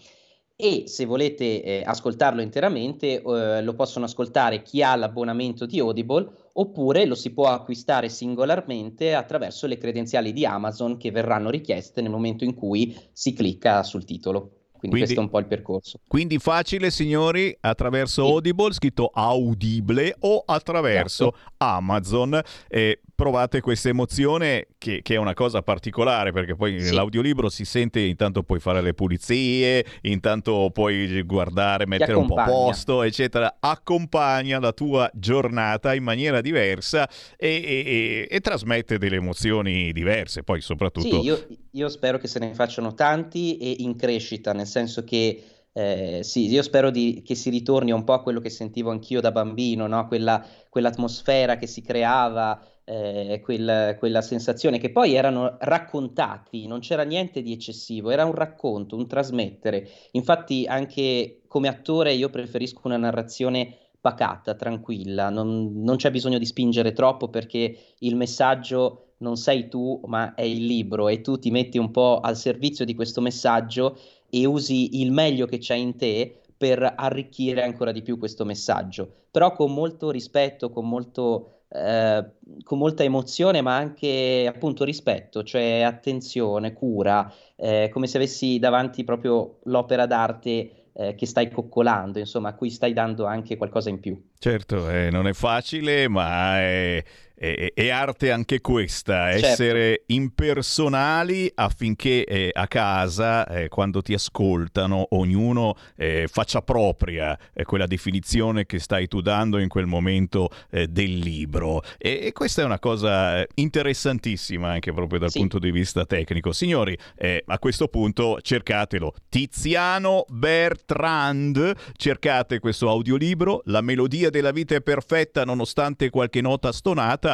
E se volete eh, ascoltarlo interamente, eh, lo possono ascoltare chi ha l'abbonamento di Audible oppure lo si può acquistare singolarmente attraverso le credenziali di Amazon che verranno richieste nel momento in cui si clicca sul titolo. Quindi, Quindi- questo è un po' il percorso. Quindi facile, signori, attraverso Audible, scritto Audible, o attraverso Esatto. Amazon. E provate questa emozione che, che è una cosa particolare, perché poi Sì. nell'audiolibro si sente, intanto puoi fare le pulizie, intanto puoi guardare, mettere un po' a posto, eccetera. Accompagna la tua giornata in maniera diversa e, e- e- e trasmette delle emozioni diverse. Poi soprattutto... Sì, io, io spero che se ne facciano tanti e in crescita, nel senso che eh, sì, io spero di- che si ritorni un po' a quello che sentivo anch'io da bambino, no? Quella, quell'atmosfera che si creava, eh, quel- quella sensazione che poi erano raccontati, non c'era niente di eccessivo, era un racconto, un trasmettere. Infatti anche come attore io preferisco una narrazione pacata, tranquilla, non, non c'è bisogno di spingere troppo perché il messaggio non sei tu, ma è il libro e tu ti metti un po' al servizio di questo messaggio e usi il meglio che c'è in te per arricchire ancora di più questo messaggio, però con molto rispetto, con molto, eh, con molta emozione, ma anche appunto rispetto, cioè attenzione, cura, eh, come se avessi davanti proprio l'opera d'arte eh, che stai coccolando, insomma, a cui stai dando anche qualcosa in più. Certo, eh, non è facile, ma è, è- è arte anche questa, Certo. essere impersonali affinché eh, a casa, eh, quando ti ascoltano, ognuno eh, faccia propria eh, quella definizione che stai tu dando in quel momento eh, del libro. E, e questa è una cosa eh, interessantissima anche proprio dal punto di vista tecnico. Signori, a questo punto cercatelo. Tiziano Bertrand, cercate questo audiolibro, La melodia della vita è perfetta nonostante qualche nota stonata.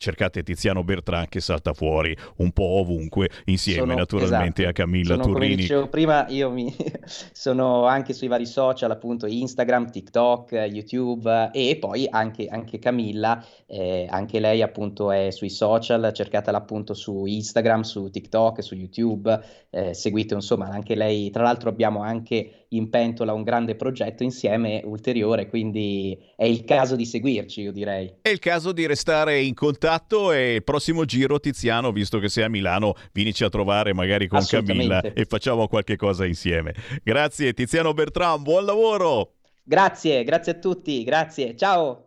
Cercate Tiziano Bertrand che salta fuori un po' ovunque, insieme Sono- naturalmente esatto. a Camilla Sono, Come Turrini. dicevo prima, io mi... sono anche sui vari social, appunto Instagram, TikTok, YouTube e poi anche, anche Camilla, eh, anche lei appunto è sui social, cercatela appunto su Instagram, su TikTok, su YouTube, eh, seguite insomma anche lei, tra l'altro abbiamo anche in pentola un grande progetto insieme ulteriore, quindi è il caso di seguirci, io direi. È il caso di restare in contatto e il prossimo giro Tiziano, visto che sei a Milano, vienici a trovare magari con. Camilla e facciamo qualche cosa insieme. Grazie Tiziano Bertrand, buon lavoro! Grazie, grazie a tutti, grazie, ciao!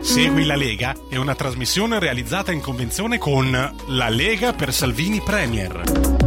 Segui la Lega è una trasmissione realizzata in convenzione con La Lega per Salvini Premier.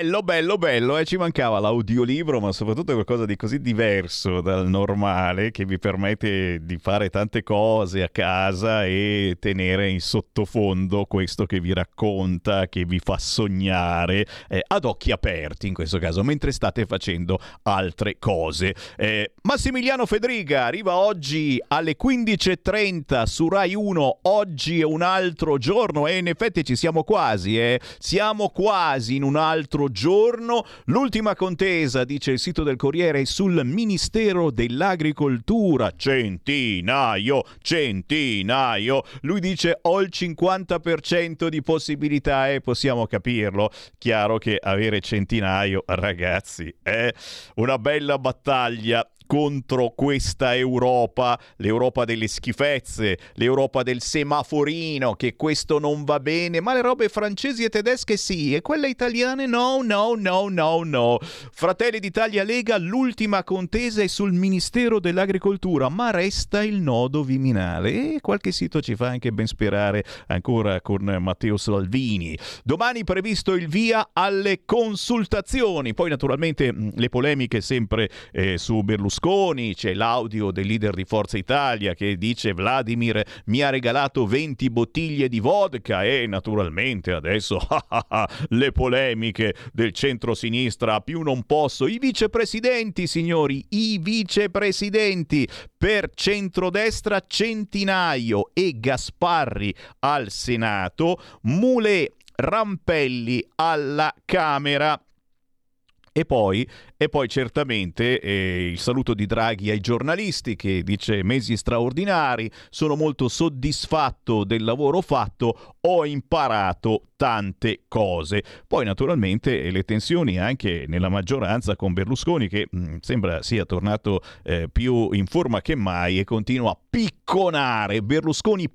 Bello, bello, bello, e ci mancava l'audiolibro, ma soprattutto qualcosa di così diverso dal normale che vi permette di fare tante cose a casa e tenere in sottofondo questo che vi racconta, che vi fa sognare eh, ad occhi aperti in questo caso, mentre state facendo altre cose. Eh, Massimiliano Fedriga arriva oggi alle 15.30 su Rai 1, oggi è un altro giorno e in effetti ci siamo quasi, eh? siamo quasi in un altro giorno. L'ultima contesa, dice il sito del Corriere, sul Ministero dell'Agricoltura. Centinaio, centinaio. Lui dice ho il 50% di possibilità e possiamo capirlo. Chiaro che avere centinaio, ragazzi, è una bella battaglia contro questa Europa, l'Europa delle schifezze, l'Europa del semaforino, che questo non va bene, ma le robe francesi e tedesche sì, e quelle italiane no, no, no, no, no. Fratelli d'Italia Lega, l'ultima contesa è sul Ministero dell'Agricoltura, ma resta il nodo viminale e qualche sito ci fa anche ben sperare ancora con Matteo Salvini. Domani previsto il via alle consultazioni, poi naturalmente le polemiche sempre eh, su Berlusconi, c'è l'audio del leader di Forza Italia che dice Vladimir mi ha regalato 20 bottiglie di vodka e naturalmente adesso le polemiche del centro-sinistra più non posso. I vicepresidenti, signori, i vicepresidenti per centrodestra Centinaio e Gasparri al Senato, Mule Rampelli alla Camera. E poi, e poi certamente eh, il saluto di Draghi ai giornalisti che dice mesi straordinari, sono molto soddisfatto del lavoro fatto, ho imparato tante cose. Poi naturalmente eh, le tensioni anche nella maggioranza con Berlusconi che mh, sembra sia tornato eh, più in forma che mai e continua a picconare. Berlusconi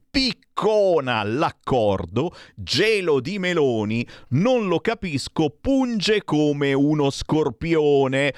piccona l'accordo, gelo di Meloni, non lo capisco, punge come uno scorpione.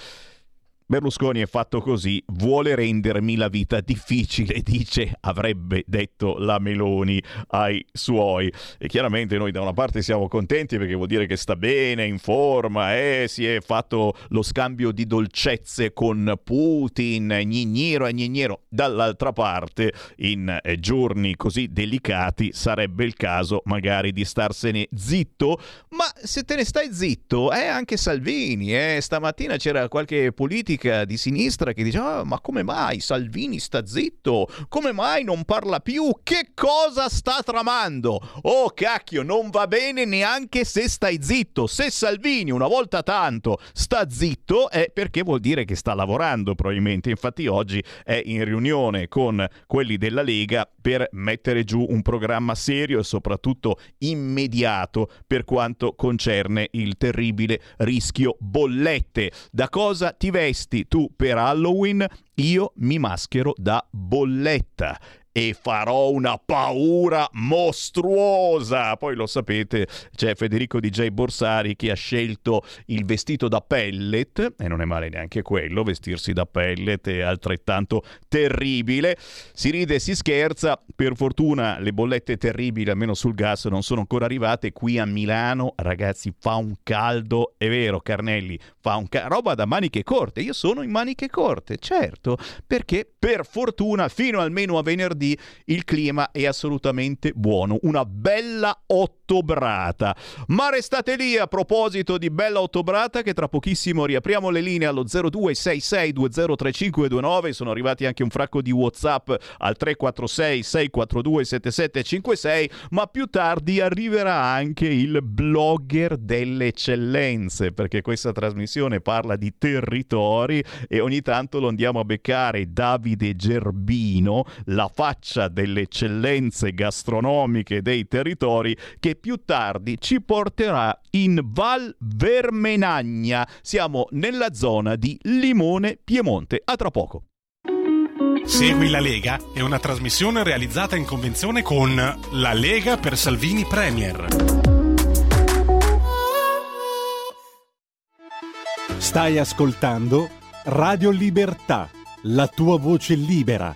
Berlusconi è fatto così, vuole rendermi la vita difficile, dice, avrebbe detto la Meloni ai suoi. E chiaramente noi da una parte siamo contenti perché vuol dire che sta bene, in forma, eh, si è fatto lo scambio di dolcezze con Putin, gnignero e gnignero. Dall'altra parte, in eh, giorni così delicati, sarebbe il caso magari di starsene zitto, ma se te ne stai zitto, eh, anche Salvini, eh, stamattina c'era qualche politica di sinistra che diceva: "Ah, Ma come mai Salvini sta zitto? Come mai non parla più? Che cosa sta tramando? Oh cacchio, non va bene neanche se stai zitto. Se Salvini una volta tanto sta zitto è perché vuol dire che sta lavorando probabilmente. Infatti oggi è in riunione con quelli della Lega per mettere giù un programma serio e soprattutto immediato per quanto concerne il terribile rischio bollette. Da cosa ti vesti tu per Halloween? Io mi maschero da bolletta e farò una paura mostruosa. Poi lo sapete, c'è Federico DJ Borsari che ha scelto il vestito da pellet e non è male neanche quello, vestirsi da pellet è altrettanto terribile. Si ride e si scherza, per fortuna le bollette terribili, almeno sul gas, non sono ancora arrivate. Qui a Milano, ragazzi, fa un caldo, è vero, Carnelli, fa un caldo, roba da maniche corte. Io sono in maniche corte, certo, perché per fortuna fino almeno a venerdì il clima è assolutamente buono, una bella ottobrata. Ma restate lì a proposito di bella ottobrata che tra pochissimo riapriamo le linee allo 0266203529, sono arrivati anche un fracco di WhatsApp al 346 642 7756, ma più tardi arriverà anche il blogger delle eccellenze, perché questa trasmissione parla di territori e ogni tanto lo andiamo a beccare Davide Gerbino, la faccia delle eccellenze gastronomiche dei territori che più tardi ci porterà in Val Vermenagna. Siamo nella zona di Limone Piemonte. A tra poco. Segui la Lega è una trasmissione realizzata in convenzione con La Lega per Salvini Premier. Stai ascoltando Radio Libertà, la tua voce libera,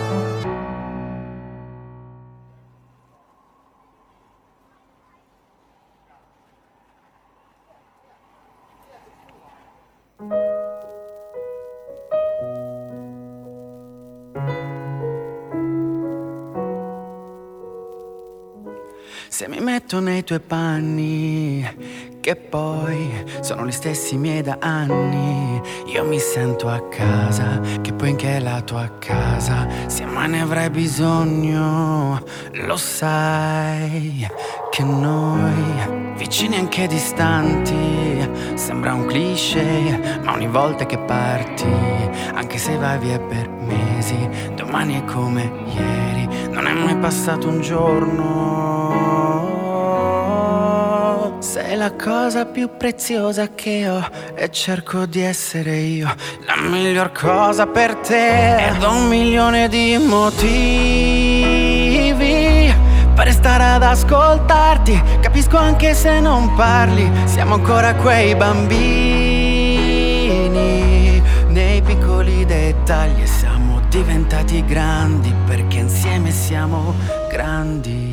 Metto nei tuoi panni, che poi sono gli stessi miei da anni, io mi sento a casa, che poi anche la tua casa, se mai ne avrai bisogno, lo sai che noi, vicini anche distanti, sembra un cliché, ma ogni volta che parti, anche se vai via per mesi, domani è come ieri, non è mai passato un giorno. Sei la cosa più preziosa che ho e cerco di essere io la miglior cosa per te. Ed ho un milione di motivi per restare ad ascoltarti. Capisco anche se non parli, siamo ancora quei bambini nei piccoli dettagli siamo diventati grandi perché insieme siamo grandi.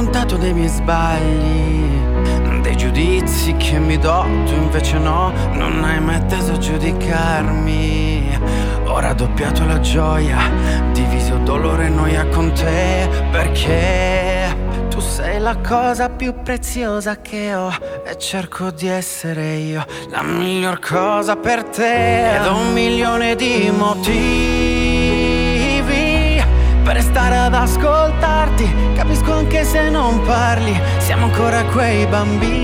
Raccontato dei miei sbagli, dei giudizi che mi do, tu invece no, non hai mai atteso a giudicarmi. Ora ha doppiato la gioia, diviso dolore e noia con te, perché tu sei la cosa più preziosa che ho e cerco di essere io la miglior cosa per te. Ed ho un milione di motivi per stare ad ascoltarti, capisco anche se non parli, siamo ancora quei bambini.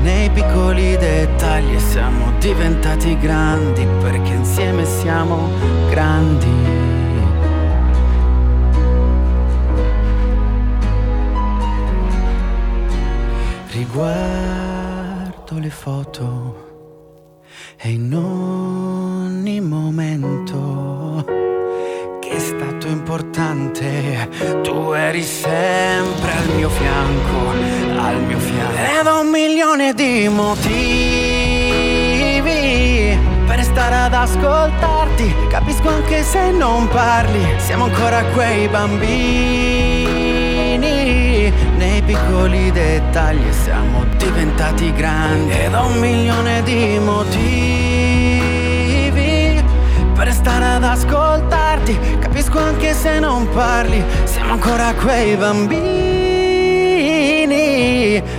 Nei piccoli dettagli siamo diventati grandi perché insieme siamo grandi. Riguardo le foto e in ogni momento è stato importante, tu eri sempre al mio fianco, al mio fianco. Ed un milione di motivi per stare ad ascoltarti, capisco anche se non parli, siamo ancora quei bambini, nei piccoli dettagli siamo diventati grandi. Ed un milione di motivi stare ad ascoltarti, capisco anche se non parli, siamo ancora quei bambini,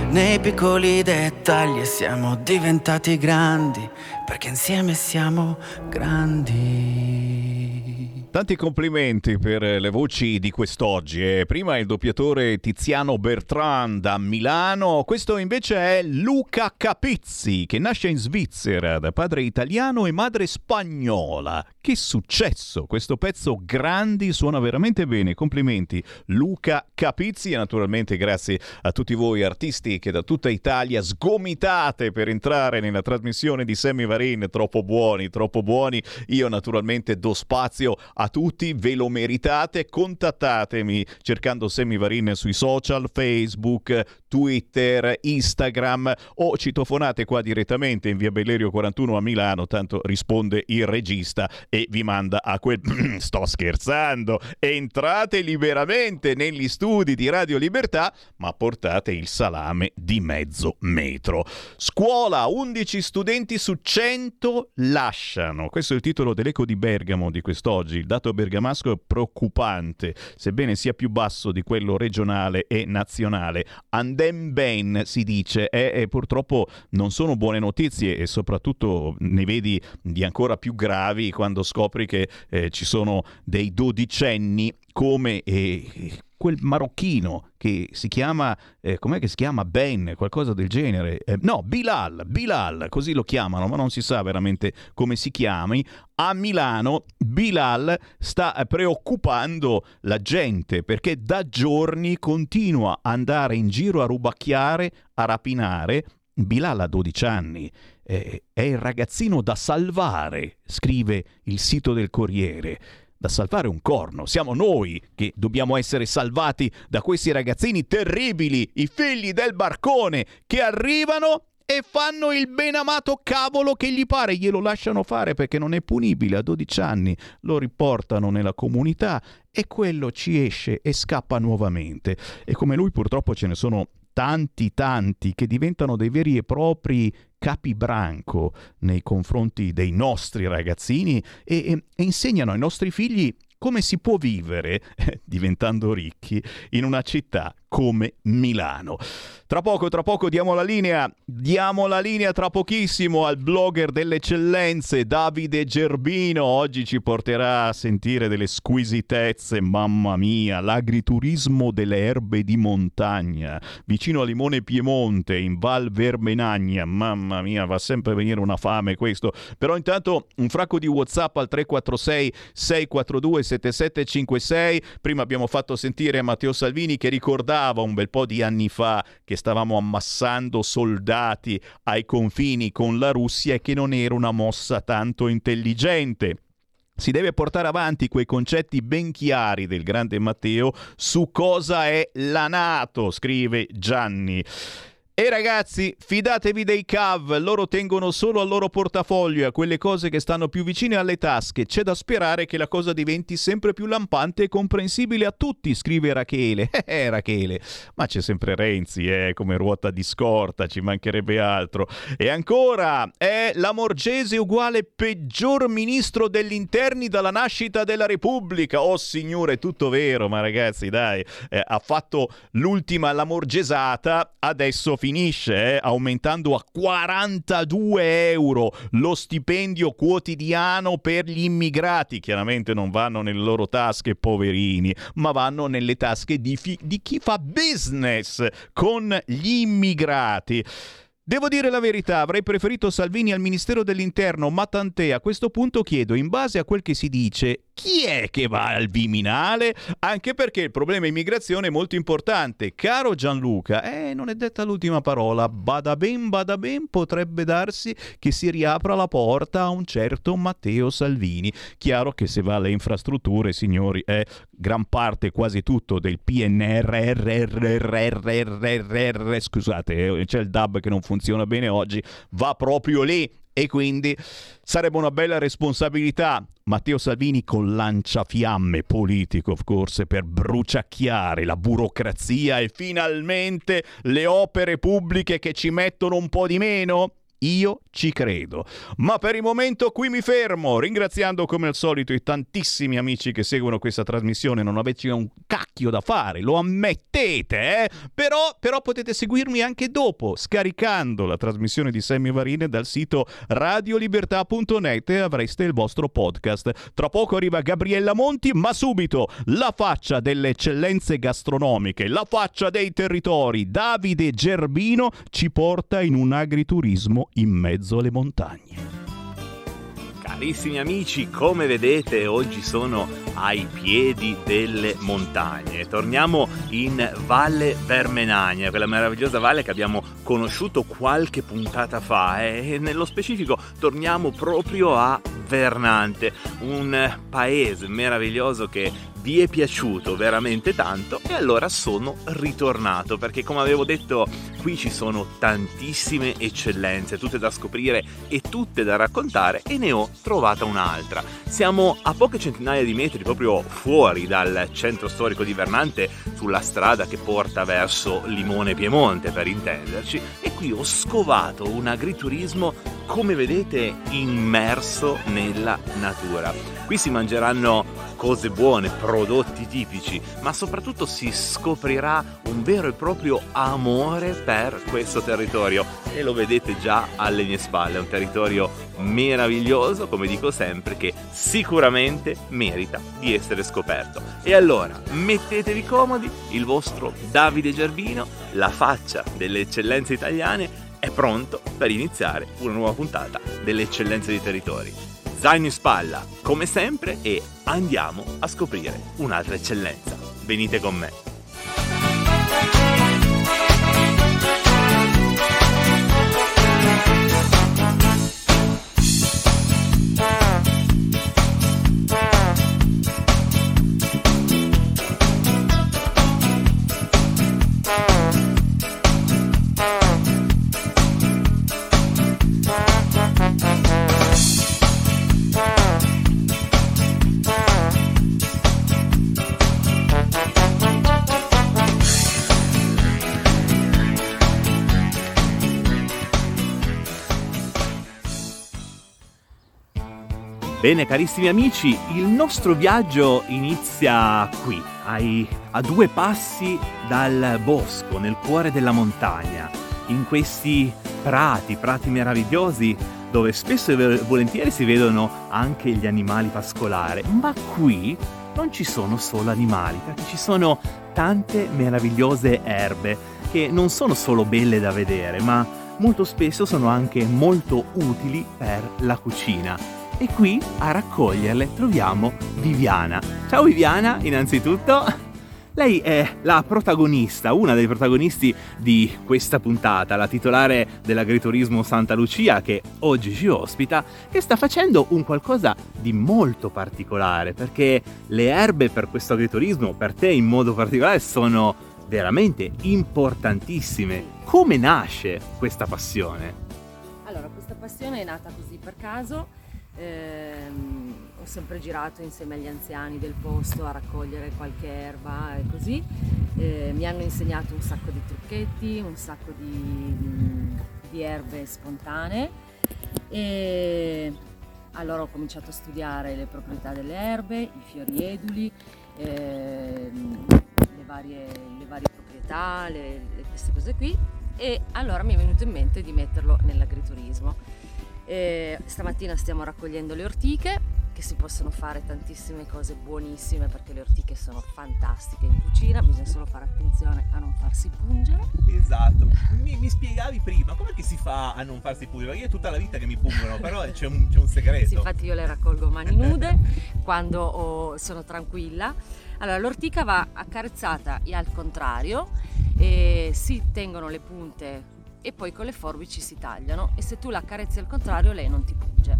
nei piccoli dettagli siamo diventati grandi, perché insieme siamo grandi. Tanti complimenti per le voci di quest'oggi. eh. Prima il doppiatore Tiziano Bertrand da Milano, questo invece è Luca Capizzi che nasce in Svizzera da padre italiano e madre spagnola. Che successo! Questo pezzo grandi suona veramente bene. Complimenti Luca Capizzi e naturalmente grazie a tutti voi artisti che da tutta Italia sgomitate per entrare nella trasmissione di Sammy Varin. Troppo buoni, troppo buoni. Io naturalmente do spazio a tutti, ve lo meritate. Contattatemi cercando Sammy Varin sui social, Facebook, Twitter, Instagram o citofonate qua direttamente in via Bellerio 41 a Milano, tanto risponde il regista e vi manda a quel... Sto scherzando! Entrate liberamente negli studi di Radio Libertà, ma portate il salame di mezzo metro. Scuola, 11 studenti su 100 lasciano. Questo è il titolo dell'Eco di Bergamo di quest'oggi. Dato bergamasco è preoccupante, sebbene sia più basso di quello regionale e nazionale. Andem ben si dice, e purtroppo non sono buone notizie e soprattutto ne vedi di ancora più gravi quando scopri che eh, ci sono dei dodicenni come eh, quel marocchino che si chiama, eh, com'è che si chiama? Ben, qualcosa del genere. Eh, no, Bilal, Bilal, così lo chiamano, ma non si sa veramente come si chiami. A Milano Bilal sta eh, preoccupando la gente perché da giorni continua ad andare in giro a rubacchiare, a rapinare. Bilal ha 12 anni, eh, è il ragazzino da salvare, scrive il sito del Corriere da salvare un corno. Siamo noi che dobbiamo essere salvati da questi ragazzini terribili, i figli del barcone, che arrivano e fanno il benamato cavolo che gli pare, glielo lasciano fare perché non è punibile a 12 anni, lo riportano nella comunità e quello ci esce e scappa nuovamente. E come lui purtroppo ce ne sono tanti tanti che diventano dei veri e propri capibranco nei confronti dei nostri ragazzini e, e- e insegnano ai nostri figli come si può vivere, eh, diventando ricchi, in una città come Milano. Tra poco, tra poco diamo la linea, diamo la linea tra pochissimo al blogger delle eccellenze Davide Gerbino. Oggi ci porterà a sentire delle squisitezze, mamma mia, l'agriturismo delle erbe di montagna, vicino a Limone Piemonte, in Val Vermenagna. Mamma mia, va sempre a venire una fame questo. Però intanto un fracco di WhatsApp al 346 642 7756. Prima abbiamo fatto sentire Matteo Salvini che ricordava un bel po' di anni fa che stavamo ammassando soldati ai confini con la Russia e che non era una mossa tanto intelligente. Si deve portare avanti quei concetti ben chiari del grande Matteo su cosa è la Nato, scrive Gianni. E ragazzi, fidatevi dei CAV, loro tengono solo al loro portafoglio e a quelle cose che stanno più vicine alle tasche. C'è da sperare che la cosa diventi sempre più lampante e comprensibile a tutti, scrive Rachele. Eh, Rachele, ma c'è sempre Renzi, eh, come ruota di scorta, ci mancherebbe altro. E ancora, è la Morgese uguale peggior ministro degli interni dalla nascita della Repubblica. Oh signore, è tutto vero, ma ragazzi, dai, eh, ha fatto l'ultima lamorgesata, adesso finisce, eh, aumentando a 42 euro lo stipendio quotidiano per gli immigrati. Chiaramente non vanno nelle loro tasche, poverini, ma vanno nelle tasche di, fi- di chi fa business con gli immigrati. Devo dire la verità, avrei preferito Salvini al Ministero dell'Interno, ma tant'è, a questo punto chiedo, in base a quel che si dice, chi è che va al Viminale? Anche perché il problema immigrazione è molto importante. Caro Gianluca, eh, non è detta l'ultima parola, bada ben, bada ben, potrebbe darsi che si riapra la porta a un certo Matteo Salvini. Chiaro che se va alle infrastrutture, signori, è gran parte, quasi tutto del PNRR, scusate, eh, c'è il DAB che non funziona bene oggi, va proprio lì e quindi sarebbe una bella responsabilità. Matteo Salvini con lanciafiamme politico, forse, per bruciacchiare la burocrazia e finalmente le opere pubbliche che ci mettono un po' di meno? Io ci credo. Ma per il momento qui mi fermo, ringraziando come al solito i tantissimi amici che seguono questa trasmissione. Non avete un cacchio da fare, lo ammettete, eh? Però, però potete seguirmi anche dopo, scaricando la trasmissione di Sammy Varine dal sito radiolibertà.net e avreste il vostro podcast. Tra poco arriva Gabriella Monti, ma subito la faccia delle eccellenze gastronomiche, la faccia dei territori. Davide Gerbino ci porta in un agriturismo in mezzo alle montagne. Carissimi amici, come vedete oggi sono ai piedi delle montagne. Torniamo in Valle Vermenagna, quella meravigliosa valle che abbiamo conosciuto qualche puntata fa e nello specifico torniamo proprio a Vernante, un paese meraviglioso che vi è piaciuto veramente tanto e allora sono ritornato perché come avevo detto qui ci sono tantissime eccellenze, tutte da scoprire e tutte da raccontare e ne ho trovata un'altra. Siamo a poche centinaia di metri proprio fuori dal centro storico di Vernante sulla strada che porta verso Limone Piemonte per intenderci e qui ho scovato un agriturismo come vedete immerso nella natura. Qui si mangeranno cose buone, prodotti tipici, ma soprattutto si scoprirà un vero e proprio amore per questo territorio e lo vedete già alle mie spalle, è un territorio meraviglioso, come dico sempre, che sicuramente merita di essere scoperto. E allora mettetevi comodi, il vostro Davide Gerbino, la faccia delle eccellenze italiane, è pronto per iniziare una nuova puntata delle eccellenze dei territori. Zaino in spalla, come sempre, e andiamo a scoprire un'altra eccellenza. Venite con me. Bene carissimi amici, il nostro viaggio inizia qui, ai, a due passi dal bosco, nel cuore della montagna, in questi prati, prati meravigliosi dove spesso e volentieri si vedono anche gli animali pascolare, ma qui non ci sono solo animali, perché ci sono tante meravigliose erbe che non sono solo belle da vedere, ma molto spesso sono anche molto utili per la cucina e qui a raccoglierle troviamo Viviana. Ciao Viviana, innanzitutto. Lei è la protagonista, una dei protagonisti di questa puntata, la titolare dell'agriturismo Santa Lucia che oggi ci ospita, che sta facendo un qualcosa di molto particolare, perché le erbe per questo agriturismo, per te in modo particolare, sono veramente importantissime. Come nasce questa passione? Allora, questa passione è nata così per caso. Ehm, ho sempre girato insieme agli anziani del posto a raccogliere qualche erba e così. Eh, mi hanno insegnato un sacco di trucchetti, un sacco di, di erbe spontanee e allora ho cominciato a studiare le proprietà delle erbe, i fiori eduli, ehm, le, varie, le varie proprietà, le- queste cose qui e allora mi è venuto in mente di metterlo nell'agriturismo. Eh, stamattina stiamo raccogliendo le ortiche che si possono fare tantissime cose buonissime perché le ortiche sono fantastiche in cucina, bisogna solo fare attenzione a non farsi pungere. Esatto, mi, mi spiegavi prima come si fa a non farsi pulire? Io è tutta la vita che mi pungono, però c'è un, c'è un segreto. Sì, infatti io le raccolgo mani nude quando ho- sono tranquilla. Allora, l'ortica va accarezzata e al contrario, e si tengono le punte e poi con le forbici si tagliano e se tu la accarezzi al contrario lei non ti punge.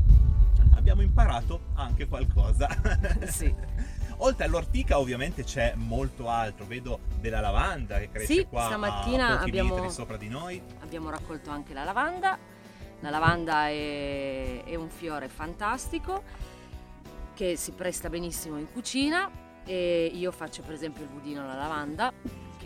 Abbiamo imparato anche qualcosa. Sì. Oltre all'ortica ovviamente c'è molto altro, vedo della lavanda che cresce Sì, qua stamattina abbiamo- sopra di noi. Abbiamo raccolto anche la lavanda. La lavanda è, è un fiore fantastico che si presta benissimo in cucina e io faccio per esempio il budino alla lavanda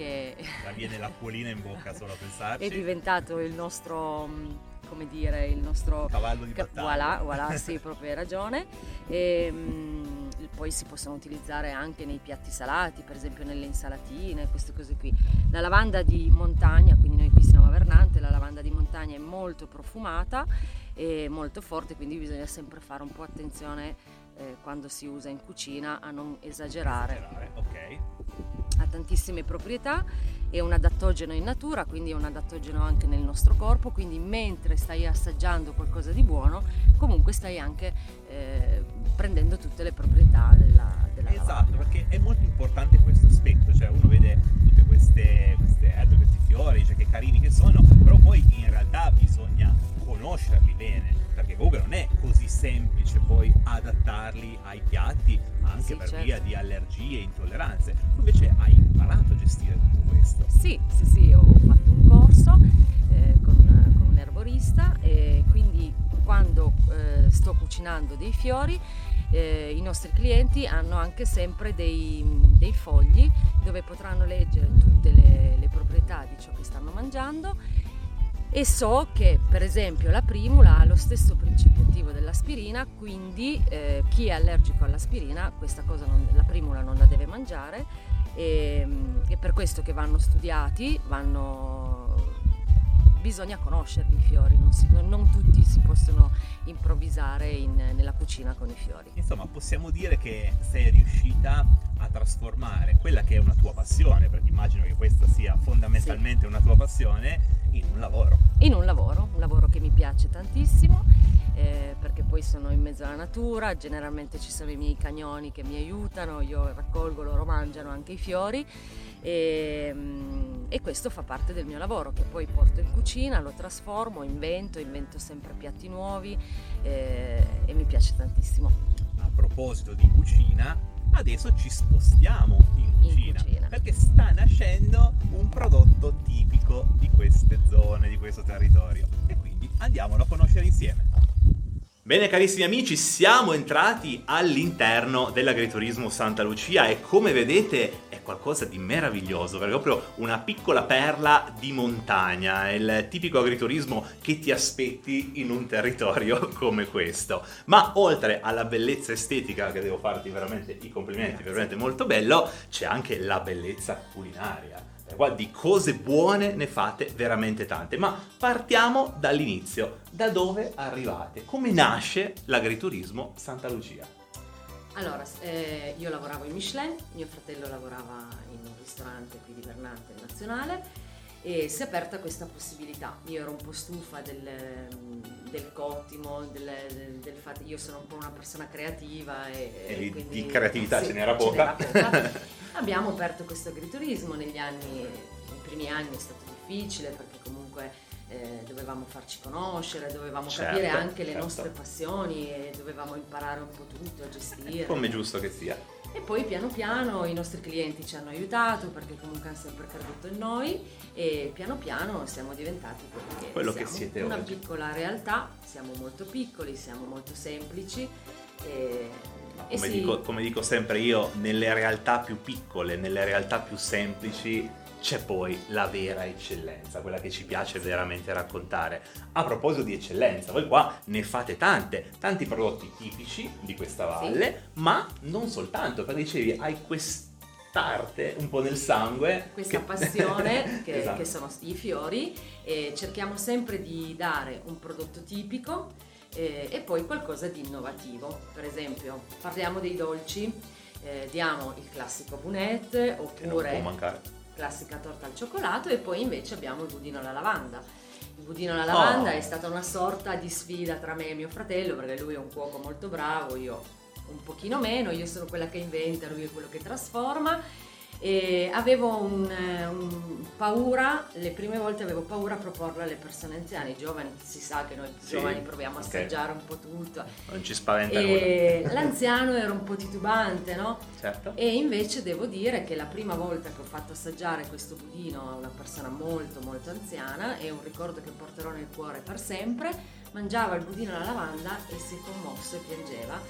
che La viene l'acquolina in bocca solo a pensarci. è diventato il nostro mh, come dire il nostro Cavallo di battaglia. voilà, voilà, sì proprio hai ragione e, mh, poi si possono utilizzare anche nei piatti salati per esempio nelle insalatine queste cose qui la lavanda di montagna quindi noi qui siamo a Vernante la lavanda di montagna è molto profumata e molto forte quindi bisogna sempre fare un po' attenzione eh, quando si usa in cucina a non esagerare. Ok. ha tantissime proprietà, è un adattogeno in natura, quindi è un adattogeno anche nel nostro corpo, quindi mentre stai assaggiando qualcosa di buono, comunque stai anche eh, prendendo tutte le proprietà della, della Esatto, perché è molto importante questo aspetto, cioè uno vede tutte queste, queste erbe, questi fiori, dice che carini che sono, però poi in realtà bisogna conoscerli bene, perché comunque non è così semplice poi adattarli ai piatti, anche Sì, per certo. via di allergie e intolleranze. Tu invece hai imparato a gestire tutto questo. Sì, sì, sì, ho fatto un corso eh, con, con un erborista e quindi quando eh, sto cucinando dei fiori eh, i nostri clienti hanno anche sempre dei, dei fogli dove potranno leggere tutte le, le proprietà di ciò che stanno mangiando e so che per esempio la primula ha lo stesso principio attivo dell'aspirina, quindi eh, chi è allergico all'aspirina questa cosa non- la primula non la deve mangiare e, è per questo che vanno studiati, vanno... bisogna conoscerli i fiori, non, si- non- tutti si possono improvvisare in- nella cucina con i fiori. Insomma, possiamo dire che sei riuscita a trasformare quella che è una tua passione, perché immagino che questa sia fondamentalmente una tua passione, in un lavoro. in un lavoro, un lavoro che mi piace tantissimo eh, perché poi sono in mezzo alla natura, generalmente ci sono i miei cagnoni che mi aiutano, io raccolgo, loro mangiano anche i fiori e, mm, e questo fa parte del mio lavoro che poi porto in cucina, lo trasformo, invento, invento sempre piatti nuovi eh, e mi piace tantissimo. A proposito di cucina, adesso ci spostiamo in cucina, perché sta nascendo un prodotto tipico di queste zone, di questo territorio. E quindi andiamolo a conoscere insieme. Bene carissimi amici, siamo entrati all'interno dell'agriturismo Santa Lucia e come vedete è qualcosa di meraviglioso, perché è proprio una piccola perla di montagna, è il tipico agriturismo che ti aspetti in un territorio come questo. Ma oltre alla bellezza estetica, che devo farti veramente i complimenti, veramente molto bello, c'è anche la bellezza culinaria. Qua di cose buone ne fate veramente tante, ma partiamo dall'inizio. Da dove arrivate? Come nasce l'agriturismo Santa Lucia? Allora, eh, io lavoravo in Michelin, mio fratello lavorava in un ristorante qui di Vernante, Nazionale, e si è aperta questa possibilità. Io ero un po' stufa del, del cottimo, del, del, fatto io sono un po' una persona creativa e, E di- quindi- di creatività sì, ce n'era poca. poca. Abbiamo aperto questo agriturismo negli anni, nei primi anni è stato difficile perché comunque eh, dovevamo farci conoscere, dovevamo Certo, capire anche le certo. nostre passioni e dovevamo imparare un po' tutto a gestire. Come giusto che sia. E poi piano piano i nostri clienti ci hanno aiutato perché comunque hanno sempre creduto in noi e piano piano siamo diventati quello che, Quello che siamo. siete una oggi. piccola realtà, siamo molto piccoli, siamo molto semplici e, e Come, sì, dico, come dico sempre io, nelle realtà più piccole, nelle realtà più semplici c'è poi la vera eccellenza, quella che ci piace veramente raccontare. A proposito di eccellenza, voi qua ne fate tante, tanti prodotti tipici di questa valle, ma non soltanto, perché dicevi hai quest'arte un po' nel sangue. questa che- passione che, Esatto. che sono i fiori e cerchiamo sempre di dare un prodotto tipico eh, e poi qualcosa di innovativo. Per esempio, parliamo dei dolci, eh, diamo il classico bunette oppure. Classica torta al cioccolato e poi invece abbiamo il budino alla lavanda. Il budino alla lavanda Oh. è stata una sorta di sfida tra me e mio fratello perché lui è un cuoco molto bravo, io un pochino meno, io sono quella che inventa, lui è quello che trasforma. E avevo un, eh, un paura, le prime volte avevo paura a proporla alle persone anziane, i giovani, si sa che noi Sì, giovani proviamo a assaggiare un po' tutto. Non ci spaventa E nulla. l'anziano era un po' titubante, no? Certo. E invece devo dire che la prima volta che ho fatto assaggiare questo budino a una persona molto molto anziana, è un ricordo che porterò nel cuore per sempre, mangiava il budino alla lavanda e si è commosso e piangeva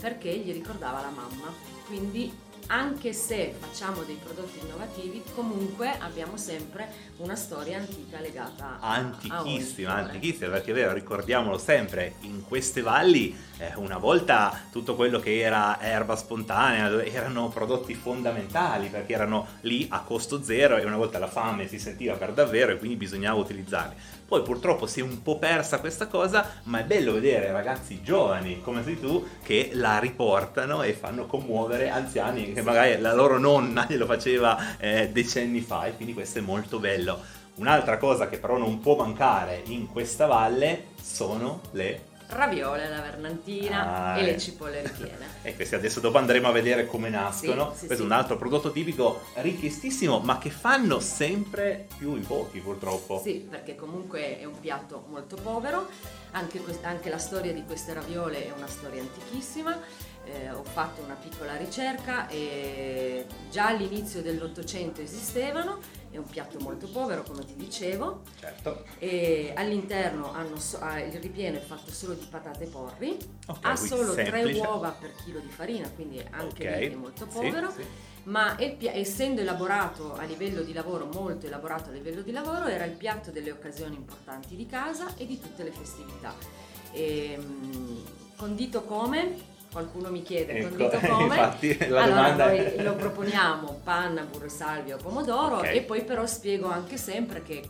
perché gli ricordava la mamma. Quindi anche se facciamo dei prodotti innovativi, comunque abbiamo sempre una storia antica legata a Antichissima, a antichissima, perché è vero, ricordiamolo sempre, in queste valli eh, una volta tutto quello che era erba spontanea erano prodotti fondamentali perché erano lì a costo zero e una volta la fame si sentiva per davvero e quindi bisognava utilizzarli. Poi purtroppo si è un po' persa questa cosa, ma è bello vedere ragazzi giovani come sei tu che la riportano e fanno commuovere anziani che magari la loro nonna glielo faceva eh, decenni fa e quindi questo è molto bello. Un'altra cosa che però non può mancare in questa valle sono le... Raviole alla vernantina Ah, e le eh. cipolle ripiene. E questi adesso dopo andremo a vedere come nascono. Sì, sì, Questo è sì. un altro prodotto tipico richiestissimo, ma che fanno sempre più in pochi purtroppo. Sì, perché comunque è un piatto molto povero, anche, anche la storia di queste raviole è una storia antichissima. Eh, ho fatto una piccola ricerca e già all'inizio dell'Ottocento esistevano, è un piatto molto povero come ti dicevo Certo. e all'interno hanno so- ah, il ripieno è fatto solo di patate porri, Ok, ha solo tre semplice. uova per chilo di farina, quindi anche Ok, lì è molto sì, povero sì. ma è il pia- essendo elaborato a livello di lavoro, molto elaborato a livello di lavoro, era il piatto delle occasioni importanti di casa e di tutte le festività. Ehm, condito come? Qualcuno mi chiede, Ecco, condito come? infatti, la allora domanda noi è- lo proponiamo panna, burro e salvia o pomodoro Ok. e poi però spiego anche sempre che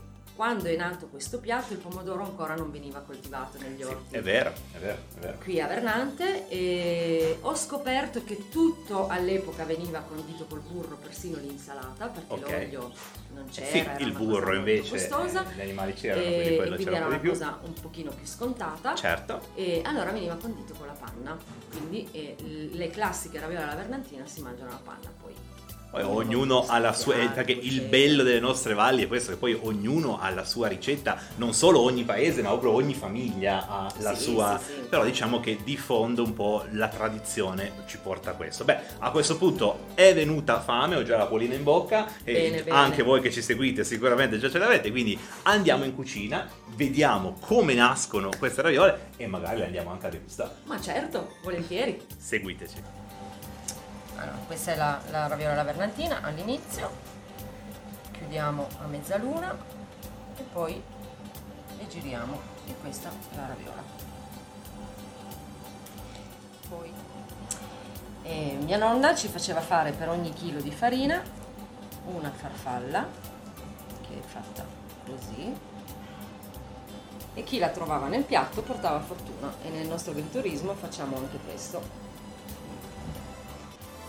quando è nato questo piatto il pomodoro ancora non veniva coltivato negli orti È vero, è vero, è vero. qui a Vernante e ho scoperto che tutto all'epoca veniva condito col burro, persino l'insalata, perché Ok. l'olio non c'era, Sì, era il una burro invece, costosa. eh, gli animali c'erano, e quindi quello quindi c'era era un po' una di più. cosa un pochino più scontata. Certo. E allora veniva condito con la panna, quindi eh, le classiche raviole alla vernantina si mangiano la panna poi. Ognuno ha la sua, perché il bello delle nostre valli è questo, che poi ognuno ha la sua ricetta, non solo ogni paese, ma proprio ogni famiglia ha la Sì, sua, sì, sì. però diciamo che di fondo un po' la tradizione ci porta a questo. Beh, a questo punto è venuta fame, ho già la polina in bocca e Bene, bene. anche voi che ci seguite sicuramente già ce l'avete, quindi andiamo in cucina, vediamo come nascono queste raviole e magari le andiamo anche a degustare. Ma certo, volentieri. Seguiteci. Allora, questa è la, la raviola alla vernantina all'inizio, chiudiamo a mezzaluna e poi le giriamo e questa è la raviola. Poi eh, mia nonna ci faceva fare per ogni chilo di farina una farfalla che è fatta così e chi la trovava nel piatto portava fortuna e nel nostro agriturismo facciamo anche questo.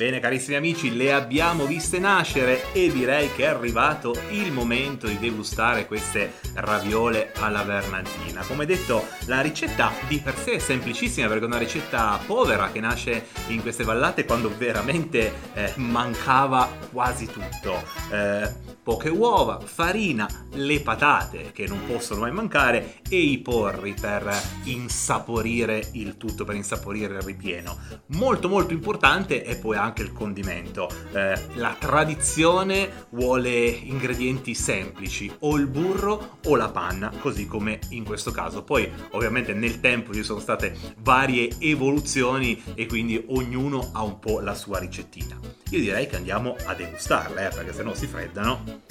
Bene carissimi amici, le abbiamo viste nascere e direi che è arrivato il momento di degustare queste raviole alla vermentina. Come detto, la ricetta di per sé è semplicissima perché è una ricetta povera che nasce in queste vallate quando veramente eh, mancava quasi tutto. Eh, poche uova, farina, le patate che non possono mai mancare e i porri per insaporire il tutto, per insaporire il ripieno. Molto molto importante è poi anche il condimento. Eh, la tradizione vuole ingredienti semplici, o il burro o la panna, così come in questo caso. Poi ovviamente nel tempo ci sono state varie evoluzioni e quindi ognuno ha un po' la sua ricettina. Io direi che andiamo a degustarle, eh, perché sennò si freddano.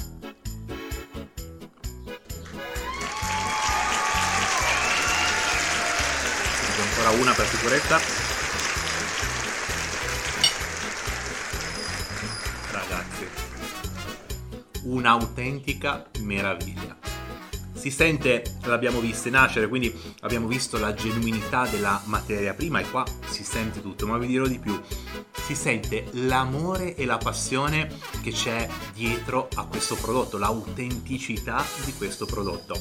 Ancora una per sicurezza. Un'autentica meraviglia. Si sente, l'abbiamo viste nascere, quindi abbiamo visto la genuinità della materia prima e qua si sente tutto, ma vi dirò di più. Si sente l'amore e la passione che c'è dietro a questo prodotto, l'autenticità di questo prodotto.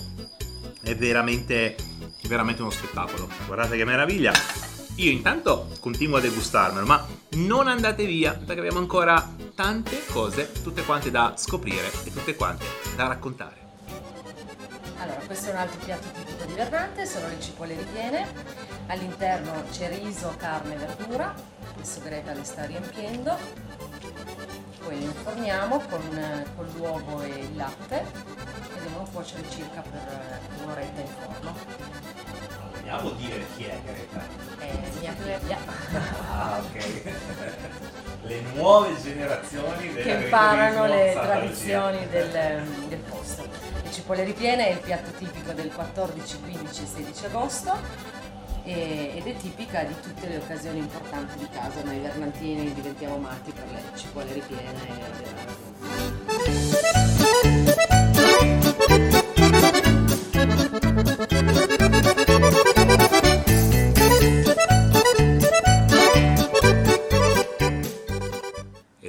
È veramente, veramente uno spettacolo. Guardate che meraviglia. Io intanto continuo a degustarmelo, ma non andate via perché abbiamo ancora tante cose, tutte quante da scoprire e tutte quante da raccontare. Allora, questo è un altro piatto tipico di Verdante, sono le cipolle ripiene. All'interno c'è riso, carne e verdura. Adesso Greta le sta riempiendo. Poi le inforniamo con, con l'uovo e il latte e devono cuocere circa per un'oretta in forno. Vogliamo dire chi è Greta? È mia figlia. Ah, ok. Le nuove generazioni della che imparano le tradizioni del, del posto. Le cipolle ripiene è il piatto tipico del 14, 15 e 16 agosto e- ed è tipica di tutte le occasioni importanti di casa. Noi vermentini diventiamo matti per le cipolle ripiene. E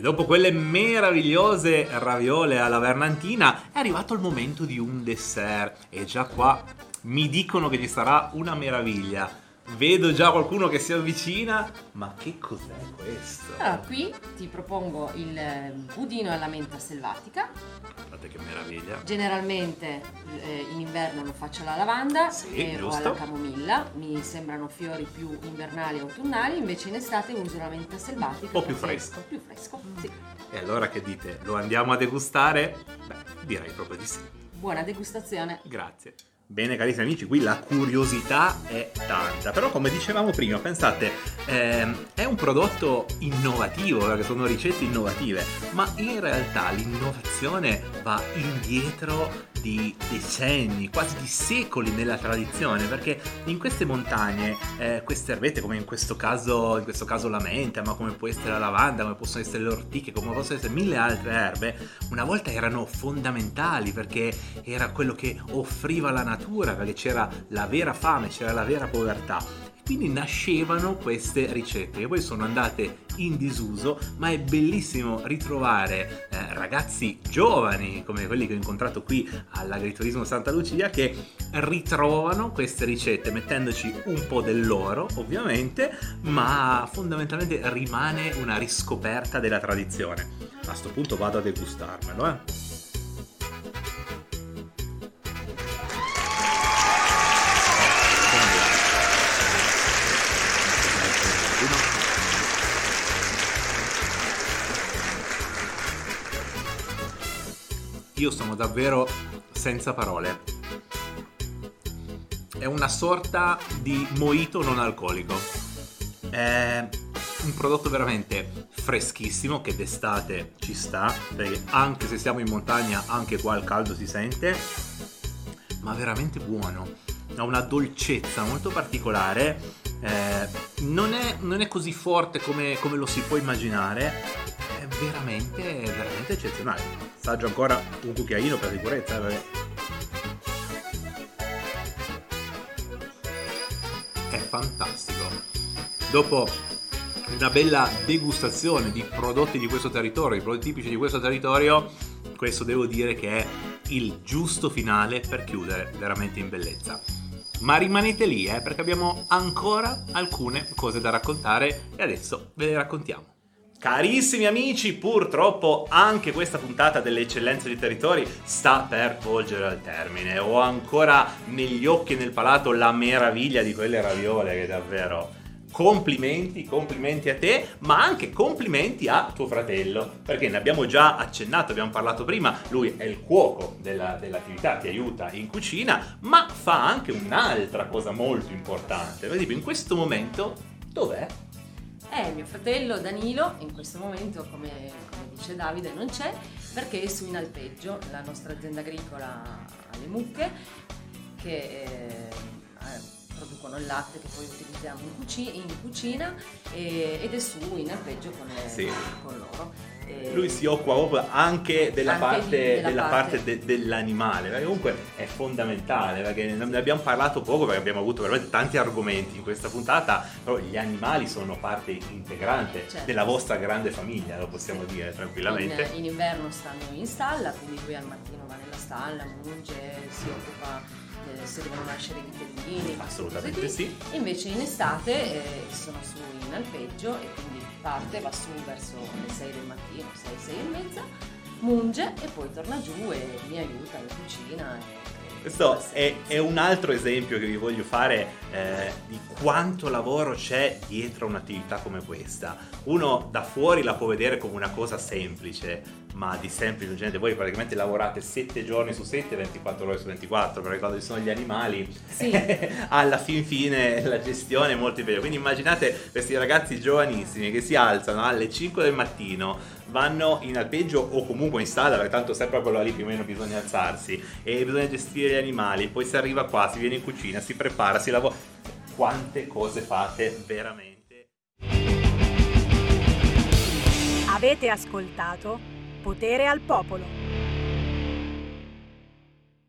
dopo quelle meravigliose raviole alla vernantina è arrivato il momento di un dessert e già qua mi dicono che ci sarà una meraviglia. Vedo già qualcuno che si avvicina, ma che cos'è questo? Allora, qui ti propongo il eh, budino alla menta selvatica. Guardate che meraviglia. Generalmente eh, in inverno lo faccio alla lavanda Sì, eh, o alla camomilla, mi sembrano fiori più invernali e autunnali, invece in estate uso la menta selvatica. Un po' più fresco. Più fresco, sì. E allora che dite? Lo andiamo a degustare? Beh, direi proprio di sì. Buona degustazione. Grazie. Bene carissimi amici, qui la curiosità è tanta, però come dicevamo prima, pensate, ehm, è un prodotto innovativo, perché sono ricette innovative, ma in realtà l'innovazione va indietro di decenni, quasi di secoli nella tradizione, perché in queste montagne, eh, queste erbette, come in questo caso, in questo caso la menta, ma come può essere la lavanda, come possono essere le ortiche, come possono essere mille altre erbe, una volta erano fondamentali perché era quello che offriva la natura, perché c'era la vera fame, c'era la vera povertà. Quindi nascevano queste ricette che poi sono andate in disuso, ma è bellissimo ritrovare eh, ragazzi giovani come quelli che ho incontrato qui all'agriturismo Santa Lucia che ritrovano queste ricette mettendoci un po' del loro, ovviamente, ma fondamentalmente rimane una riscoperta della tradizione. A sto punto vado a degustarmelo, eh. Io sono davvero senza parole. È una sorta di mojito non alcolico. È un prodotto veramente freschissimo che d'estate ci sta, perché anche se siamo in montagna, anche qua il caldo si sente, ma veramente buono. Ha una dolcezza molto particolare. eh, non, è, non è così forte come, come lo si può immaginare. Veramente, veramente eccezionale. Assaggio ancora un cucchiaino per sicurezza. eh, È fantastico. Dopo una bella degustazione di prodotti di questo territorio, di prodotti tipici di questo territorio, questo devo dire che è il giusto finale per chiudere veramente in bellezza. Ma rimanete lì, eh, perché abbiamo ancora alcune cose da raccontare e adesso ve le raccontiamo. Carissimi amici, purtroppo anche questa puntata delle eccellenze di territori sta per volgere al termine. Ho ancora negli occhi e nel palato la meraviglia di quelle raviole che davvero complimenti, complimenti a te, ma anche complimenti a tuo fratello, perché ne abbiamo già accennato, abbiamo parlato prima, lui è il cuoco della- dell'attività, ti aiuta in cucina, ma fa anche un'altra cosa molto importante. Esempio, in questo momento, dov'è? Eh, mio fratello Danilo in questo momento, come, come dice Davide, non c'è perché è su in alpeggio, la nostra azienda agricola alle mucche, che eh, eh, producono il latte che poi utilizziamo in, cuci- in cucina e- ed è su in alpeggio con, le- Sì. con loro. E- Lui si occupa proprio anche della Anche parte, della della parte- parte de- dell'animale, perché comunque è fondamentale, perché ne abbiamo parlato poco, perché abbiamo avuto veramente tanti argomenti in questa puntata, però gli animali sono parte integrante Certo. della vostra grande famiglia, lo possiamo dire tranquillamente. In, in inverno stanno in stalla, quindi lui al mattino va nella stalla, munge, si occupa eh, se devono nascere i vitellini. Assolutamente così. sì. Invece in estate eh, sono su in alpeggio e quindi parte, va su verso le 6 del mattino, 6, 6 e mezza, munge e poi torna giù e mi aiuta in cucina. Questo è, è un altro esempio che vi voglio fare eh, di quanto lavoro c'è dietro un'attività come questa. Uno da fuori la può vedere come una cosa semplice, ma di semplice gente. Voi praticamente lavorate 7 giorni su 7, 24 ore su 24, perché quando ci sono gli animali, alla fin fine la gestione è molto bella. Quindi immaginate questi ragazzi giovanissimi che si alzano alle 5 del mattino, vanno in alpeggio o comunque in stalla, perché tanto sempre quello lì più o meno bisogna alzarsi e bisogna gestire gli animali, poi si arriva qua, si viene in cucina, si prepara, si lavora. Quante cose fate veramente? Avete ascoltato Potere al Popolo.